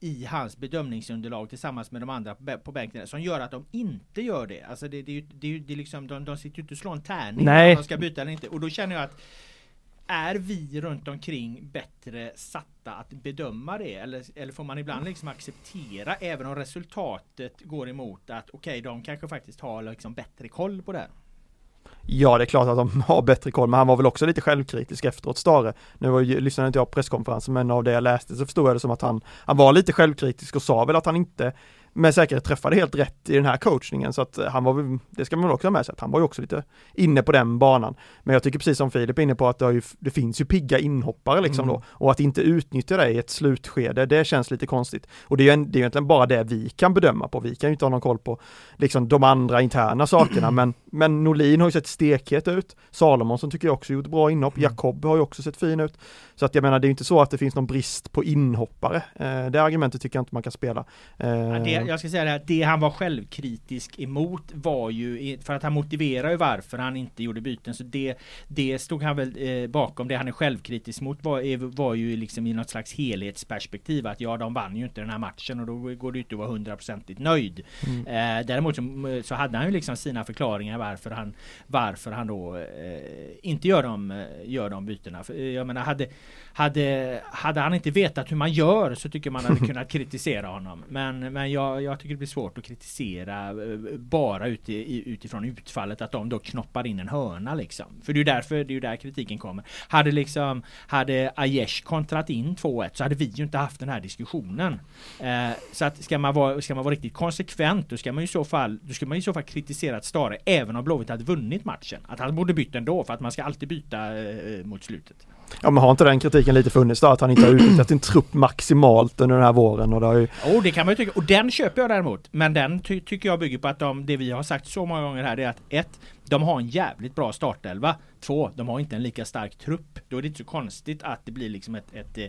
i hans bedömningsunderlag tillsammans med de andra på bä- på bänken som gör att de inte gör det. Alltså det, det, det, det liksom, de, de sitter ju inte och slår en tärning Nej. om de ska byta eller inte. Och då känner jag att är vi runt omkring bättre satta att bedöma det? Eller, eller får man ibland liksom acceptera även om resultatet går emot att okej, de kanske faktiskt har liksom bättre koll på det. här. Ja, det är klart att de har bättre koll, men han var väl också lite självkritisk efteråt, Stare. Nu var, lyssnade inte jag på presskonferensen, men av det jag läste så förstod jag det som att han, han var lite självkritisk och sa väl att han inte med säkerhet träffade helt rätt i den här coachningen, så att eh, han var det ska man också ha med sig, att han var ju också lite inne på den banan. Men jag tycker precis som Filip är inne på att det, ju, det finns ju pigga inhoppare liksom Mm. då, och att inte utnyttja det i ett slutskede, det känns lite konstigt. Och det är ju en, det är egentligen bara det vi kan bedöma på, vi kan ju inte ha någon koll på liksom de andra interna sakerna, men, men Norlin har ju sett stekhet ut, Salomonsson tycker jag också gjort bra inhopp, Mm. Jakob har ju också sett fin ut. Så att jag menar, det är ju inte så att det finns någon brist på inhoppare. Eh, det argumentet tycker jag inte man kan spela. Eh, Ja, det, jag ska säga det, här, det han var självkritisk emot var ju, för att han motiverar ju varför han inte gjorde byten, så det, det stod han väl eh, bakom. Det han är självkritisk mot var, var ju liksom i något slags helhetsperspektiv, att ja, de vann ju inte den här matchen och då går det ju inte att vara hundraprocentigt nöjd. Eh, däremot så, så hade han ju liksom sina förklaringar varför han, varför han då eh, inte gör de, eh, gör de bytena. För, eh, jag menar, hade, hade, hade han inte vetat hur man gör så tycker man hade kunnat kritisera honom. Men, men jag, jag tycker det blir svårt att kritisera eh, bara utifrån utfallet att de då knoppar in en hörna liksom. För det är ju därför, det är ju där kritiken kommer. Hade liksom, hade Aiesh kontrat in 2-1 så hade vi ju inte haft den här diskussionen. Eh, så att ska man, vara, ska man vara riktigt konsekvent då ska man ju i så fall, då ska man i så fall kritisera att Stare även om Blåvitt hade vunnit matchen. Att han borde bytt ändå för att man ska alltid byta eh, mot slutet. Ja men har inte den kritiken lite funnits då, att han inte har utnyttjat sin trupp maximalt under den här våren och det har ju Oh, det kan man ju tycka. Och den köper jag däremot. Men den ty- tycker jag bygger på att de, det vi har sagt så många gånger här, det är att ett, de har en jävligt bra startelva. Två, de har inte en lika stark trupp. Då är det inte så konstigt att det blir liksom ett, ett eh,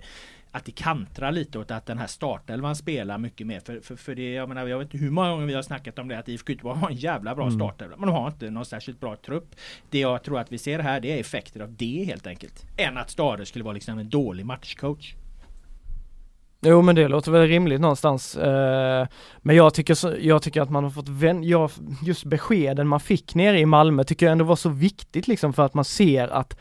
att det kantrar lite åt att den här startelvan spelar mycket mer. För, för, för det, jag menar, jag vet inte hur många gånger vi har snackat om det att IFK Göteborg har en jävla bra mm. startelva. Men de har inte någon särskilt bra trupp. Det jag tror att vi ser här det är effekter av det helt enkelt. Än att Stare skulle vara liksom en dålig matchcoach. Jo men det låter väl rimligt någonstans. Eh, men jag tycker, jag tycker att man har fått vän, jag, just beskeden man fick nere i Malmö tycker jag ändå var så viktigt liksom för att man ser att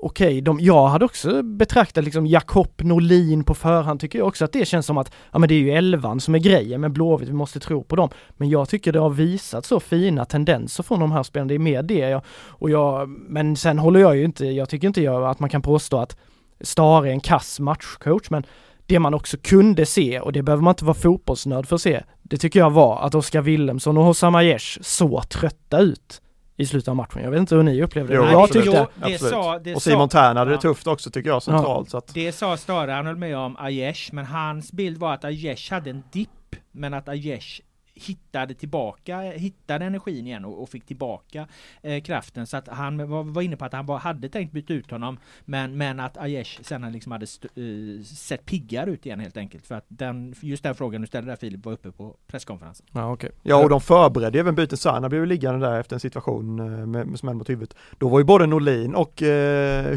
okej, okay, jag hade också betraktat liksom Jakob Norlin på förhand tycker jag också att det känns som att, ja men det är ju elvan som är grejen med Blåvitt, vi måste tro på dem. Men jag tycker det har visat så fina tendenser från de här spelarna, det är mer det jag, och jag, men sen håller jag ju inte, jag tycker inte jag att man kan påstå att Stare är en kass matchcoach, men det man också kunde se, och det behöver man inte vara fotbollsnörd för att se, det tycker jag var att Oskar Willemsson och Hossam Aiesh såg trötta ut i slutet av matchen. Jag vet inte hur ni upplevde det. Jo, jag tyckte det sa, det och Simon Tern hade det tufft också tycker jag centralt. Ja. Så att... Det sa Stare, han höll med om Aiesh, men hans bild var att Aiesh hade en dipp, men att Aiesh hittade tillbaka, hittade energin igen och, och fick tillbaka eh, kraften. Så att han var, var, inne på att han bara hade tänkt byta ut honom. Men, men att Aiesh sen liksom hade uh, sett piggare ut igen helt enkelt. För att den, just den frågan du ställde där Filip var uppe på presskonferensen. Ja, okay. ja och de förberedde även bytet. Sana blev liggande där efter en situation uh, med, med smäll mot huvudet. Då var ju både Norlin och uh,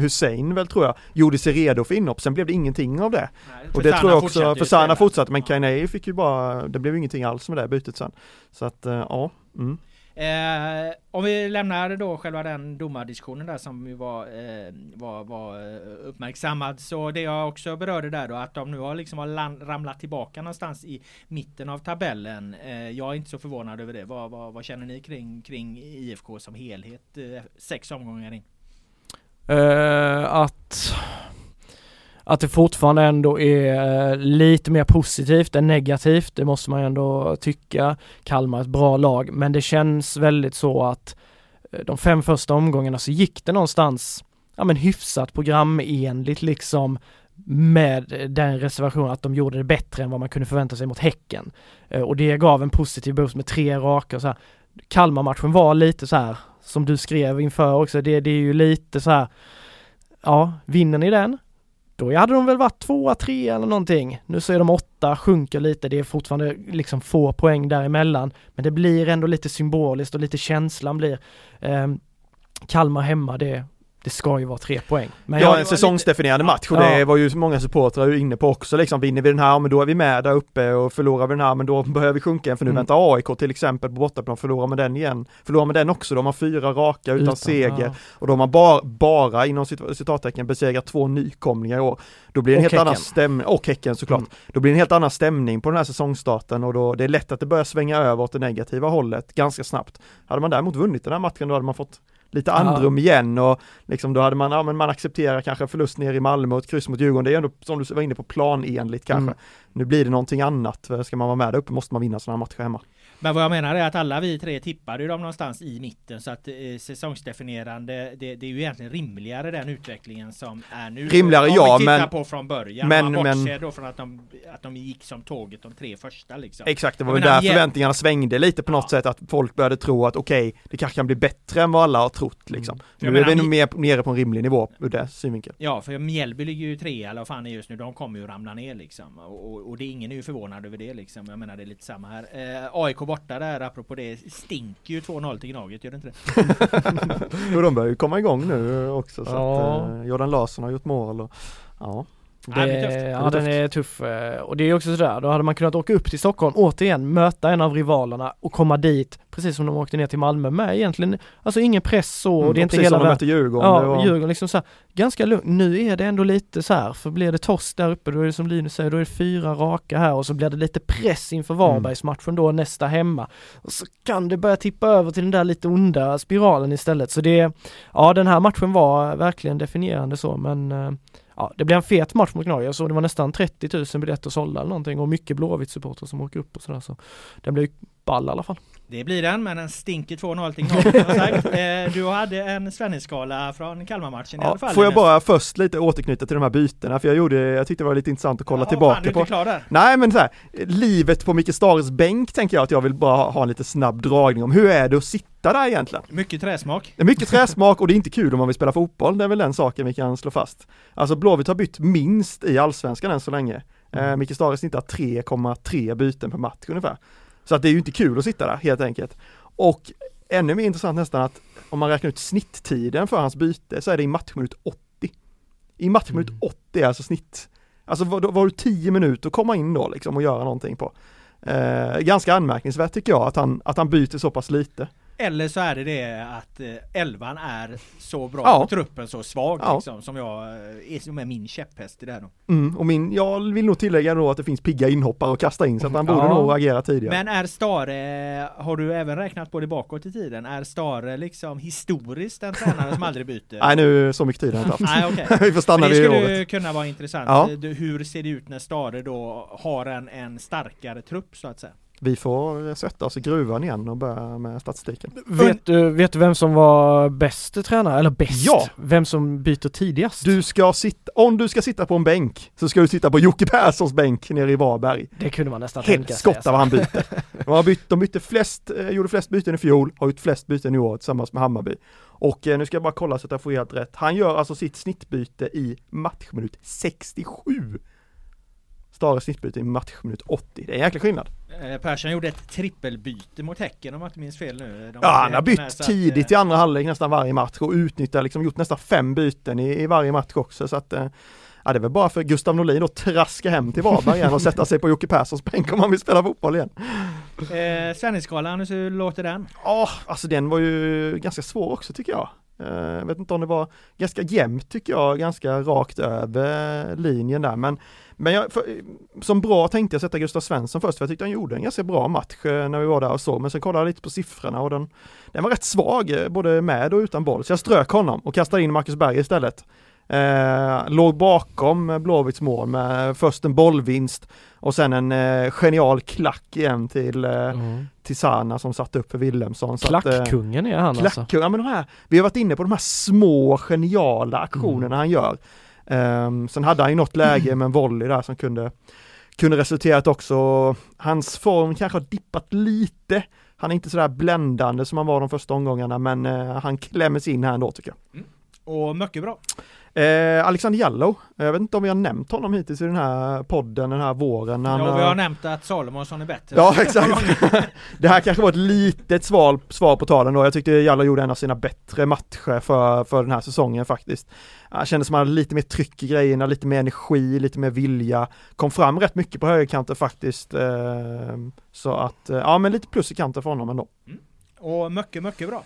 Hussein väl tror jag, gjorde sig redo för inhopp. Sen blev det ingenting av det. Nej, och det tror jag också, för Sana fortsatte men Kainei fick ju bara, det blev ingenting alls med det bytet slutet sen. Så att eh, ja. Mm. Eh, om vi lämnar då själva den domardiskussionen där som ju var, eh, var, var eh, uppmärksammad. Så det jag också berörde där då att de nu har liksom har ramlat tillbaka någonstans i mitten av tabellen. Eh, jag är inte så förvånad över det. Vad, vad, vad känner ni kring, kring IFK som helhet? Eh, sex omgångar in. att att det fortfarande ändå är eh, lite mer positivt än negativt, det måste man ändå tycka. Kalmar är ett bra lag, men det känns väldigt så att eh, de fem första omgångarna så gick det någonstans, ja men hyfsat programenligt liksom med den reservationen att de gjorde det bättre än vad man kunde förvänta sig mot Häcken. Eh, och det gav en positiv boost med tre raka och så här. Kalmar-matchen var lite så här, som du skrev inför också, det, det är ju lite så här, ja, vinner ni den, då hade de väl varit tvåa, trea eller någonting. Nu så är de åtta, sjunker lite, det är fortfarande liksom få poäng däremellan. Men det blir ändå lite symboliskt och lite känslan blir eh, Kalmar hemma, det, det ska ju vara tre poäng. Men ja, en säsongsdefinierande match och det var ju många supportrar inne på också liksom. Vinner vi den här, men då är vi med där uppe och förlorar vi den här, men då behöver vi sjunka igen för nu mm. väntar AIK till exempel på bortaplan, förlorar man den igen. Förlorar man den också, de har fyra raka utan, utan seger ja. och de har bara, bara inom citattecken besegrat två nykomlingar i år. Då blir det en helt häcken. annan stämning, och Häcken såklart. Mm. Då blir det en helt annan stämning på den här säsongstarten och då det är lätt att det börjar svänga över åt det negativa hållet ganska snabbt. Hade man däremot vunnit den här matchen då hade man fått lite andrum ja. igen och liksom då hade man, ja men man accepterar kanske förlust ner i Malmö och ett kryss mot Djurgården. Det är ändå som du var inne på planenligt kanske. Mm. Nu blir det någonting annat. Ska man vara med där uppe måste man vinna sådana matcher hemma. Men vad jag menar är att alla vi tre tippade ju dem någonstans i mitten så att eh, säsongsdefinierande det, det, är ju egentligen rimligare den utvecklingen som är nu. Rimligare ja men på från början. Men, man men då från att de, att de gick som tåget de tre första liksom. Exakt, det var väl där förväntningarna svängde lite på något ja. sätt att folk började tro att okej, okay, det kanske kan bli bättre än vad alla har trott liksom. Mm. Nu är vi nog mer nere på en rimlig nivå ur det synvinkeln. Ja, för Mjällby ligger ju trea eller vad fan är just nu. De kommer ju ramla ner liksom. Och, och, och det är ingen är ju förvånad över det liksom. Jag menar det är lite samma här. Eh, AIK borta där apropå det stinker ju 2-0 till Gnaget, gör det inte det? jo de börjar ju komma igång nu också så ja. att eh, Jordan Larsson har gjort mål och ja det, det ja, den är tuff. Eh, och det är också sådär, då hade man kunnat åka upp till Stockholm, återigen möta en av rivalerna och komma dit, precis som de åkte ner till Malmö med egentligen, alltså ingen press så, mm, och det är inte hela som de mötte Djurgården. Ja, var... Djurgården liksom så här, ganska lugnt. Nu är det ändå lite så här, för blir det torsk där uppe, då är det som Linus säger, då är det fyra raka här och så blir det lite press inför mm. Varbergsmatchen då nästa hemma. Och så kan det börja tippa över till den där lite onda spiralen istället. Så det, ja den här matchen var verkligen definierande så, men eh, ja, det blir en fet match mot Norge. Jag såg det var nästan 30 000 biljetter sålda eller någonting och mycket Blåvitt supportrar som åker upp och sådär så den blir ball i alla fall. Det blir den, men den stinker 2-0 till sagt. Eh, Du hade en Svennis-skala från Kalmar-matchen i alla Ja, fall. får jag bara först lite återknyta till de här bytena, för jag gjorde, jag tyckte det var lite intressant att kolla Jaha, tillbaka fan, du är på. inte klar där. Nej men så här, livet på Micke Stares bänk tänker jag att jag vill bara ha, ha en lite snabb dragning om. Hur är det att sitta där egentligen? Mycket träsmak. Mycket träsmak och det är inte kul om man vill spela fotboll, det är väl den saken vi kan slå fast. Alltså Blåvitt har bytt minst i allsvenskan än så länge. Eh, Micke Stare snittar 3,3 byten per match ungefär. Så att det är ju inte kul att sitta där helt enkelt. Och ännu mer intressant nästan att om man räknar ut snitttiden för hans byte så är det i matchminut 80. I matchminut 80 är alltså snitt, alltså var, var du 10 minuter att komma in då liksom och göra någonting på. Eh, ganska anmärkningsvärt tycker jag att han, att han byter så pass lite. Eller så är det det att eh, elvan är så bra Ja. och truppen så svag Ja. liksom, som jag eh, är som är min käpphäst i det här då. Mm, och min, jag vill nog tillägga då att det finns pigga inhoppare att kasta in så att han borde Ja. nog agera tidigare. Men är Stare, har du även räknat på det bakåt i tiden? Är Stare liksom historiskt en tränare som aldrig byter? Nej nu, så mycket tid har jag inte haft. Nej okej. Vi får stanna Men det vid skulle året. kunna vara intressant. Hur ser det ut när Stare då har en, en starkare trupp så att säga? Vi får sätta oss i gruvan igen och börja med statistiken. Vet du, vet du vem som var bäst tränare? Eller bäst? Ja. Vem som byter tidigast? Du ska sitta, om du ska sitta på en bänk så ska du sitta på Jocke Perssons bänk nere i Varberg. Det kunde man nästan tänka sig. Helskotta vad han bytte. De, har bytt, de bytte flest, eh, gjorde flest byten i fjol, har gjort flest byten i år tillsammans med Hammarby. Och eh, nu ska jag bara kolla så att jag får helt rätt. Han gör alltså sitt snittbyte i matchminut 67. Stare snittbyte i matchminut 80. Det är en jäkla skillnad. Eh, Persson gjorde ett trippelbyte mot Häcken om jag inte minns fel nu. De Ja, han har Häcken här, bytt så att, tidigt eh, i andra halvlek nästan varje match och utnyttjar liksom, gjort nästan fem byten i, i varje match också så att eh, Ja det är väl bara för Gustav Norlin att traska hem till Varberg igen och sätta sig på Jocke Perssons bänk om han vill spela fotboll igen. Eh, Svennisgalan, hur låter den? Ja, alltså den var ju ganska svår också tycker jag. Jag vet inte om det var ganska jämnt tycker jag, ganska rakt över linjen där men men jag, för, som bra tänkte jag sätta Gustav Svensson först för jag tyckte han gjorde en ganska bra match eh, när vi var där och så men sen kollade jag lite på siffrorna och den, den var rätt svag eh, både med och utan boll så jag strök honom och kastade in Marcus Berg istället. Eh, låg bakom Blåvitts mål med först en bollvinst och sen en eh, genial klack igen till, eh, Mm. till Sana som satte upp för att, eh, Klackkungen är han alltså. Klackkung, ja men de här, vi har varit inne på de här små geniala aktionerna han gör. Ehm, sen hade han ju något läge med en volley där som kunde, kunde resulterat också, hans form kanske har dippat lite. Han är inte sådär bländande som han var de första omgångarna men eh, han klämmer sig in här ändå tycker jag. Och mycket bra. Eh, Alexander Jallow, jag vet inte om vi har nämnt honom hittills i den här podden den här våren. Han, ja, vi har- har nämnt att Salomonsson är bättre. Ja exakt. det här kanske var ett litet svar, svar på talen då. Jag tyckte Jallow gjorde en av sina bättre matcher för, för den här säsongen faktiskt. Han kändes som att han hade lite mer tryck i grejerna, lite mer energi, lite mer vilja. Kom fram rätt mycket på högerkanten faktiskt. Eh, så att, eh, ja men lite plus i kanten för honom ändå. Och mycket, mycket bra.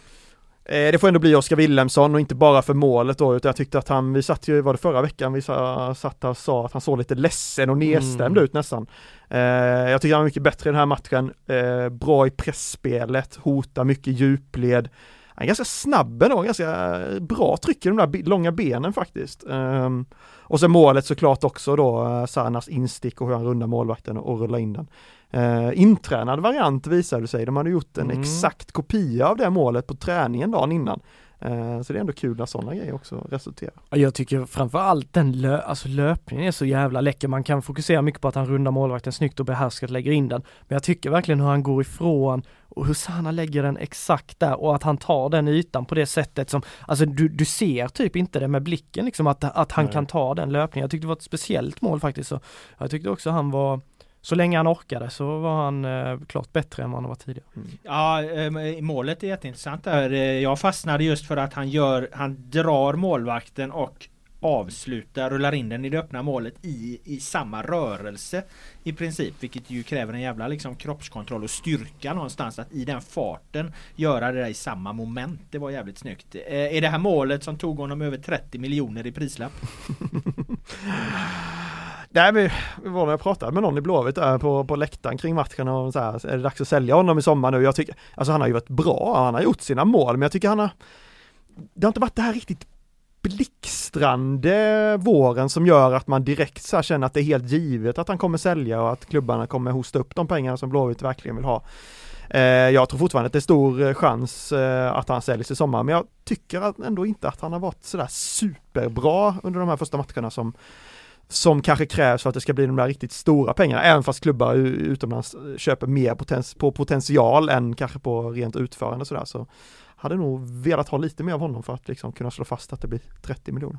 Eh, det får ändå bli Oskar Wilhelmsson och inte bara för målet då utan jag tyckte att han, vi satt ju, var det förra veckan vi sa, satt och sa att han såg lite ledsen och nedstämd Mm. ut nästan. Eh, jag tycker han var mycket bättre i den här matchen, eh, bra i pressspelet, hotar mycket djupled. Han är ganska snabb ändå, ganska bra tryck i de där långa benen faktiskt. Ehm, och sen målet såklart också då, Sanas instick och hur han rundar målvakten och rullar in den. Eh, intränad variant visade sig, de hade gjort en Mm. exakt kopia av det målet på träningen dagen innan. Eh, så det är ändå kul när sådana grejer också resulterar. Ja, Jag tycker framförallt den lö alltså löpningen är så jävla läcker. Man kan fokusera mycket på att han rundar målvakten snyggt och behärskat lägger in den. Men jag tycker verkligen hur han går ifrån och hur Sana lägger den exakt där och att han tar den ytan på det sättet som, alltså du, du ser typ inte det med blicken liksom att, att han Nej. kan ta den löpningen. Jag tyckte det var ett speciellt mål faktiskt. Så jag tyckte också han var, så länge han orkade så var han eh, klart bättre än vad han var tidigare. Ja, eh, målet är jätteintressant där. Eh, Jag fastnade just för att han gör, han drar målvakten och avslutar, rullar in den i det öppna målet i, i samma rörelse i princip. Vilket ju kräver en jävla liksom kroppskontroll och styrka någonstans att i den farten göra det där i samma moment. Det var jävligt snyggt. Eh, Är det här målet som tog honom över 30 miljoner i prislapp? Nej men vi var när jag pratade med någon i Blåvitt där på, på läktaren kring matchen och så här, är det dags att sälja honom i sommar nu? Jag tycker, alltså han har ju varit bra, han har gjort sina mål men jag tycker han har Det har inte varit det här riktigt blixtrande våren som gör att man direkt så här känner att det är helt givet att han kommer sälja och att klubbarna kommer hosta upp de pengarna som Blåvitt verkligen vill ha. Eh, jag tror fortfarande att det är stor eh, chans eh, att han säljs i sommar men jag tycker ändå inte att han har varit sådär superbra under de här första matcherna som som kanske krävs för att det ska bli de där riktigt stora pengarna, även fast klubbar utomlands köper mer potens på potential än kanske på rent utförande sådär så hade nog velat ha lite mer av honom för att liksom kunna slå fast att det blir 30 miljoner.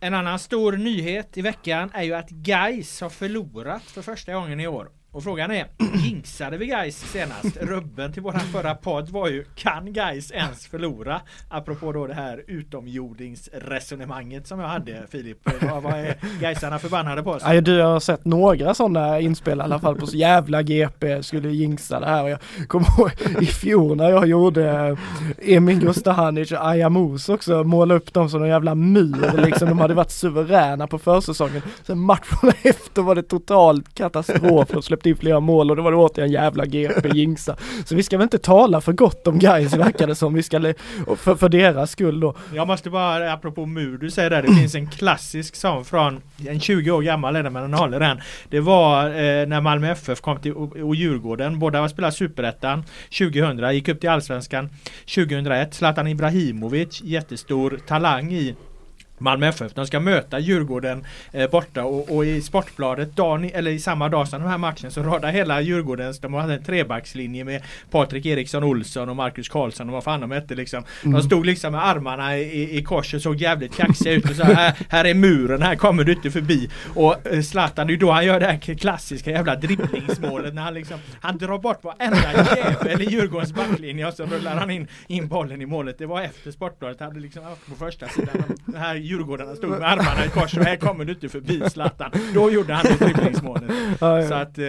En annan stor nyhet i veckan är ju att Geis har förlorat för första gången i år. Och frågan är, jinxade vi Guys senast? Rubben till våran förra podd var ju, kan Guys ens förlora? Apropå då det här utomjordingsresonemanget som jag hade Filip. Vad, vad är Gaisarna förbannade på oss? Ja, du har sett några sådana inspel i alla fall på så jävla GP skulle jinxa det här. Och jag kommer ihåg i fjol när jag gjorde Emin Gustahanic och Ayamos också, måla upp dem som en jävla mur liksom. De hade varit suveräna på försäsongen. Sen matchen efter var det total katastrof. De släppte in flera mål och då var det återigen jävla GP jinxa. Så vi ska väl inte tala för gott om guys verkar det som. Vi ska, för, för deras skull då. Jag måste bara, apropå mur du säger där, det finns en klassisk sån från, en 20 år gammal är det men den håller den. Det var eh, när Malmö FF kom till och, och Djurgården, båda var spelade Superettan 2000, gick upp till Allsvenskan 2001. Zlatan Ibrahimovic, jättestor talang i Malmö FF. De ska möta Djurgården eh, borta och, och, i Sportbladet dagen, eller i samma dag som den här matchen så radar hela Djurgårdens, de hade en trebackslinje med Patrik Eriksson Olsson och Marcus Karlsson och vad fan de hette liksom. Mm. De stod liksom med armarna i, i kors och såg jävligt kaxiga ut och så här, här är muren, här kommer du inte förbi. Och eh, Zlatan, det är då han gör det här klassiska jävla dribblingsmålet när han liksom, han drar bort varenda jävel i Djurgårdens backlinje och så rullar han in, in bollen i målet. Det var efter Sportbladet, hade liksom på första sidan, här Djurgårdarna stod med armarna i kors och här kommer du inte förbi Zlatan. Då gjorde han det dribblingsmålet. Ja, ja. Så att eh,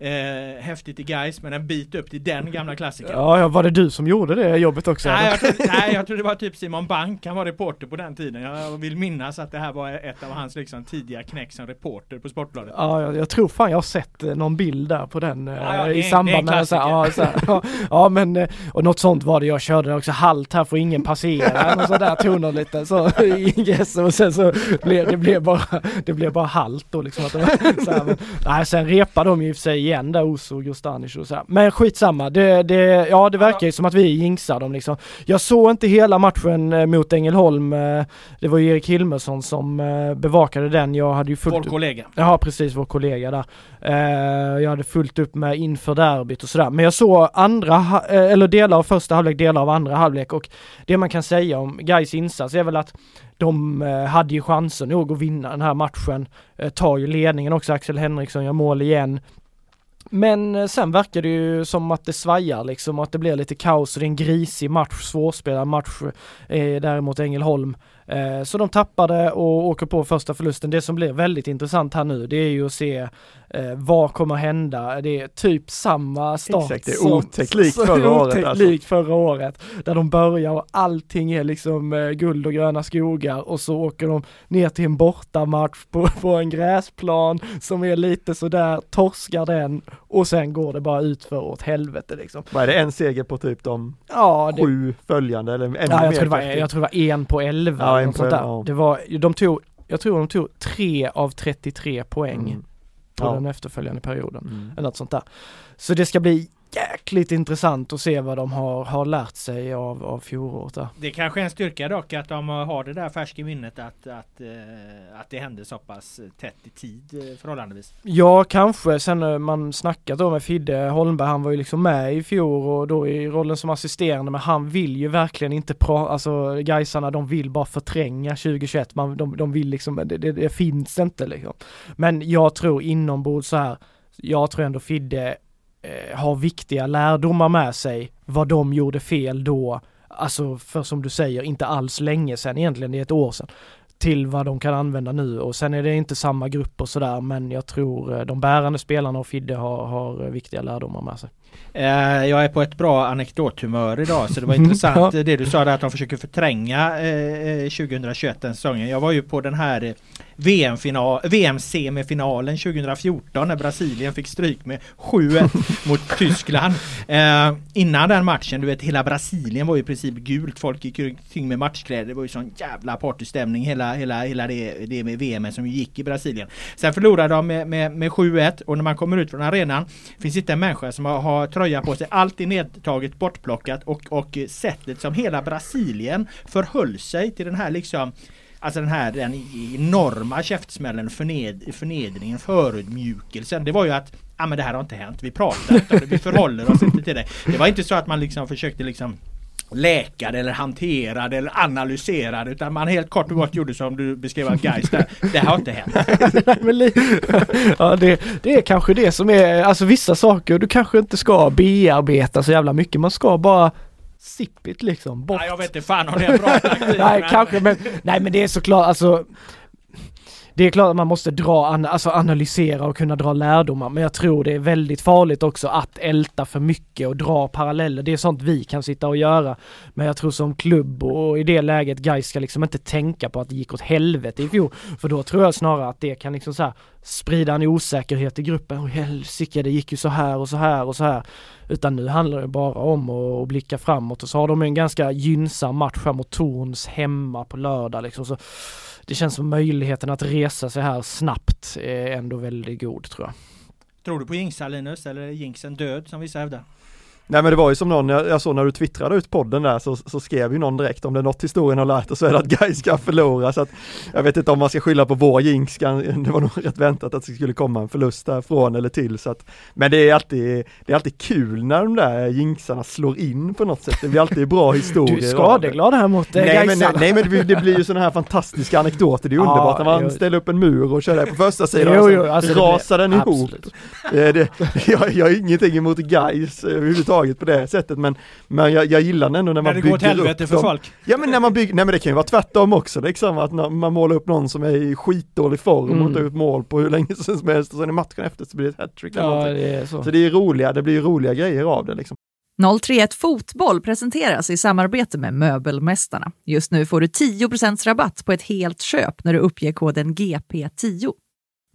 eh, häftigt i guys men en bit upp till den gamla klassikern. Ja, ja, var det du som gjorde det jobbet också? Nej, jag tror, nej, jag tror det var typ Simon Bank, han var reporter på den tiden. Jag vill minnas att det här var ett av hans liksom, tidiga knäck som reporter på Sportbladet. Ja, jag, jag tror fan jag har sett eh, någon bild där på den eh, ja, ja, i samband med så här, ja, så här, ja, ja, men eh, och något sånt var det. Jag körde också halt här får ingen passera och så där toner lite så yes, och sen så blev det blev bara det blev bara halt då liksom. Att det, så här, men, nej, sen repade de ju i och för sig igen där Oso och Gustanic och så här. Men skitsamma, det, det, ja det verkar ju som att vi jinxar dem liksom. Jag såg inte hela matchen eh, mot Ängelholm. Eh, det var ju Erik Hilmersson som eh, bevakade den. Jag hade ju fullt Vår kollega. Ja precis, vår kollega där. Jag hade fullt upp med inför derbyt och sådär. Men jag såg andra, eller delar av första halvlek, delar av andra halvlek och det man kan säga om Gais insats är väl att de hade ju chansen nog att vinna den här matchen. Tar ju ledningen också, Axel Henriksson gör mål igen. Men eh, sen verkar det ju som att det svajar liksom att det blir lite kaos och det är en grisig match, svårspelad match eh, däremot Ängelholm. Eh, så de tappade och åker på första förlusten. Det som blir väldigt intressant här nu det är ju att se eh, vad kommer hända? Det är typ samma start Exakt, det är otäckt likt förra året. Alltså. förra året. Där de börjar och allting är liksom eh, guld och gröna skogar och så åker de ner till en bortamatch på, på en gräsplan som är lite sådär, torskar den och sen går det bara ut för åt helvete liksom. Vad är det, en seger på typ de ja, det... sju följande eller ännu ja, jag mer? Tror var, jag tror det var en på elva. Ja, på elva. Ja. Det var, de tog, jag tror de tog tre av 33 poäng. Mm på ja. den efterföljande perioden. Mm. Eller något sånt där. Så det ska bli jäkligt intressant att se vad de har, har lärt sig av, av fjolåret. Det kanske är en styrka dock att de har det där färskt i minnet att, att, eh, att det hände så pass tätt i tid eh, förhållandevis. Ja, kanske. Sen när man snackat då med Fidde Holmberg, han var ju liksom med i fjol och då i rollen som assisterande, men han vill ju verkligen inte prata, alltså Gaisarna de vill bara förtränga 2021, man, de, de vill liksom, det, det, det finns inte liksom. Men jag tror inombords så här, jag tror ändå Fidde eh, har viktiga lärdomar med sig, vad de gjorde fel då, alltså för som du säger, inte alls länge sedan. Egentligen, det är ett år sedan. Till vad de kan använda nu. Och sen är det inte samma grupp och sådär men jag tror eh, de bärande spelarna och Fidde har, har viktiga lärdomar med sig. Eh, jag är på ett bra anekdothumör idag så det var intressant. Det du sa där att de försöker förtränga 2021 den säsongen. Jag var ju på den här VM-semifinalen 2014 när Brasilien fick stryk med 7-1 mot Tyskland. Eh, innan den matchen, du vet hela Brasilien var i princip gult. Folk gick omkring med matchkläder. Det var ju sån jävla partystämning hela, hela, hela det, det med VM som gick i Brasilien. Sen förlorade de med, med, med 7-1 och när man kommer ut från arenan finns inte en människa som har, har tröja på sig. Allt är nedtaget, bortplockat och, och sättet som hela Brasilien förhöll sig till den här liksom Alltså den här den enorma käftsmällen, förned, förnedringen, förödmjukelsen. Det var ju att ja men det här har inte hänt. Vi pratar inte vi förhåller oss inte till det. Det var inte så att man liksom försökte liksom läkade eller hanterade eller analyserade utan man helt kort och gott gjorde som du beskrev att guys där. Det har inte hänt. ja, det, det är kanske det som är, alltså vissa saker du kanske inte ska bearbeta så jävla mycket. Man ska bara sippigt liksom bort. Ja, jag vet inte fan om det är bra taktik. nej, kanske men, nej men det är såklart alltså det är klart att man måste dra, alltså analysera och kunna dra lärdomar men jag tror det är väldigt farligt också att älta för mycket och dra paralleller. Det är sånt vi kan sitta och göra. Men jag tror som klubb och i det läget guys ska liksom inte tänka på att det gick åt helvete i fjol. För då tror jag snarare att det kan liksom så här sprida en osäkerhet i gruppen. Oh, helsike det gick ju så här och så här och så här. Utan nu handlar det bara om att blicka framåt och så har de en ganska gynnsam match här mot Torns hemma på lördag liksom. Så det känns som möjligheten att resa sig här snabbt är ändå väldigt god tror jag. Tror du på jinxar Linus eller är jinxen död som vissa hävdar? Nej men det var ju som någon, jag, jag såg när du twittrade ut podden där så, så skrev ju någon direkt om det är något historien har lärt oss så är det att Gais ska förlora så att jag vet inte om man ska skylla på vår jinx, det var nog rätt väntat att det skulle komma en förlust därifrån eller till så att Men det är alltid, det är alltid kul när de där jinxarna slår in på något sätt, det blir alltid bra historier. Du är skadeglad här mot eh, nej, men, nej, nej men det, det blir ju sådana här fantastiska anekdoter, det är underbart när man jo. ställer upp en mur och kör det på första sidan jo, jo, alltså rasar den ihop. Det, det, jag, jag har ingenting emot Gais överhuvudtaget på det sättet men, men jag, jag gillar ändå när man när bygger upp det går åt helvete för dem. folk. Ja men när man bygger, nej men det kan ju vara tvärtom också liksom att när man målar upp någon som är i skitdålig form mm. och tar ut mål på hur länge som helst och sen i matchen efter så blir det ett hattrick ja, det så. så det är roliga, det blir roliga grejer av det liksom. 031 Fotboll presenteras i samarbete med Möbelmästarna. Just nu får du 10% rabatt på ett helt köp när du uppger koden GP10.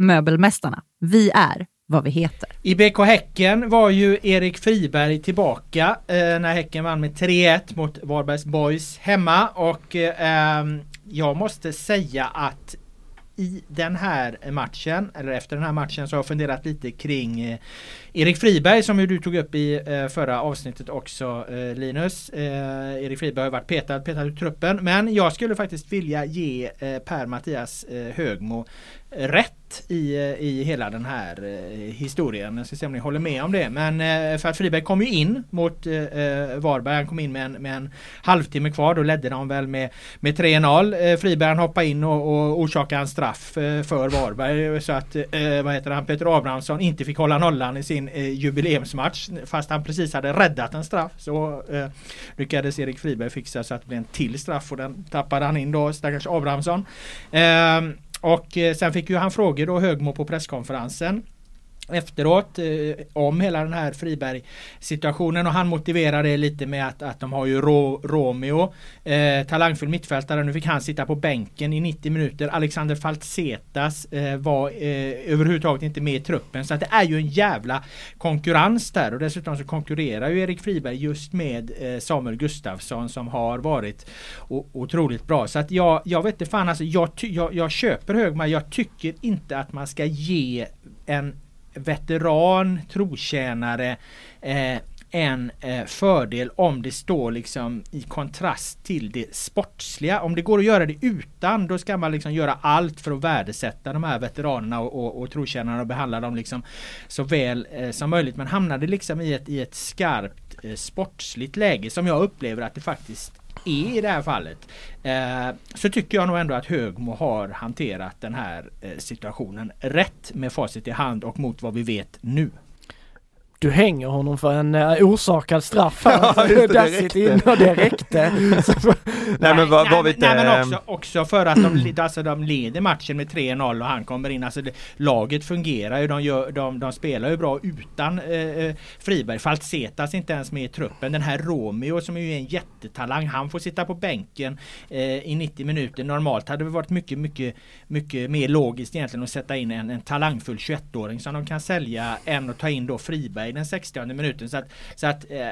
Möbelmästarna, vi är vad vi heter. I BK Häcken var ju Erik Friberg tillbaka eh, när Häcken vann med 3-1 mot Varbergs Boys hemma och eh, jag måste säga att i den här matchen, eller efter den här matchen, så har jag funderat lite kring eh, Erik Friberg som du tog upp i eh, förra avsnittet också eh, Linus. Eh, Erik Friberg har varit petad, petad ur truppen. Men jag skulle faktiskt vilja ge eh, Per-Mattias eh, Högmo rätt i, eh, i hela den här eh, historien. Jag ska se om ni håller med om det. Men eh, för att Friberg kom ju in mot eh, eh Varberg. Han kom in med en, med en halvtimme kvar. Då ledde de väl med, med 3-0. Eh, Friberg hoppade in och, och orsakade en straff eh, för Varberg. Så att eh, vad heter han, Peter Abrahamsson inte fick hålla nollan i sin Eh, jubileumsmatch. Fast han precis hade räddat en straff. Så eh, lyckades Erik Friberg fixa så att det blev en till straff och den tappade han in då, stackars Abrahamsson. Ehm, eh, och sen fick ju han frågor då Högmo på presskonferensen efteråt eh, om hela den här Friberg situationen och han motiverar det lite med att, att de har ju Ro, Romeo eh, talangfull mittfältare. Nu fick han sitta på bänken i 90 minuter. Alexander Faltsetas eh, var eh, överhuvudtaget inte med i truppen. Så att det är ju en jävla konkurrens där. Och dessutom så konkurrerar ju Erik Friberg just med eh, Samuel Gustafsson som har varit otroligt bra. Så att jag, jag vet inte fan alltså jag, jag, jag köper Högman jag tycker inte att man ska ge en veteran, trotjänare eh, en eh, fördel om det står liksom i kontrast till det sportsliga. Om det går att göra det utan då ska man liksom göra allt för att värdesätta de här veteranerna och, och, och trotjänarna och behandla dem liksom så väl eh, som möjligt. Men hamnar det liksom i ett, i ett skarpt eh, sportsligt läge som jag upplever att det faktiskt är i det här fallet. Eh, så tycker jag nog ändå att Högmo har hanterat den här eh, situationen rätt med facit i hand och mot vad vi vet nu du hänger honom för en uh, orsakad straff här. Ja, just det, det in och det räckte. Så, Nej men vad, vad vi nej, men också, också för att de, alltså, de leder matchen med 3-0 och han kommer in. Alltså, det, laget fungerar ju. De, gör, de, de spelar ju bra utan eh, eh, Friberg. Falsetas inte ens med i truppen. Den här Romeo som är ju en jättetalang. Han får sitta på bänken eh, i 90 minuter. Normalt hade det varit mycket, mycket, mycket mer logiskt egentligen att sätta in en, en talangfull 21-åring som de kan sälja än att ta in då Friberg den 60 minuten. Så att, så att eh,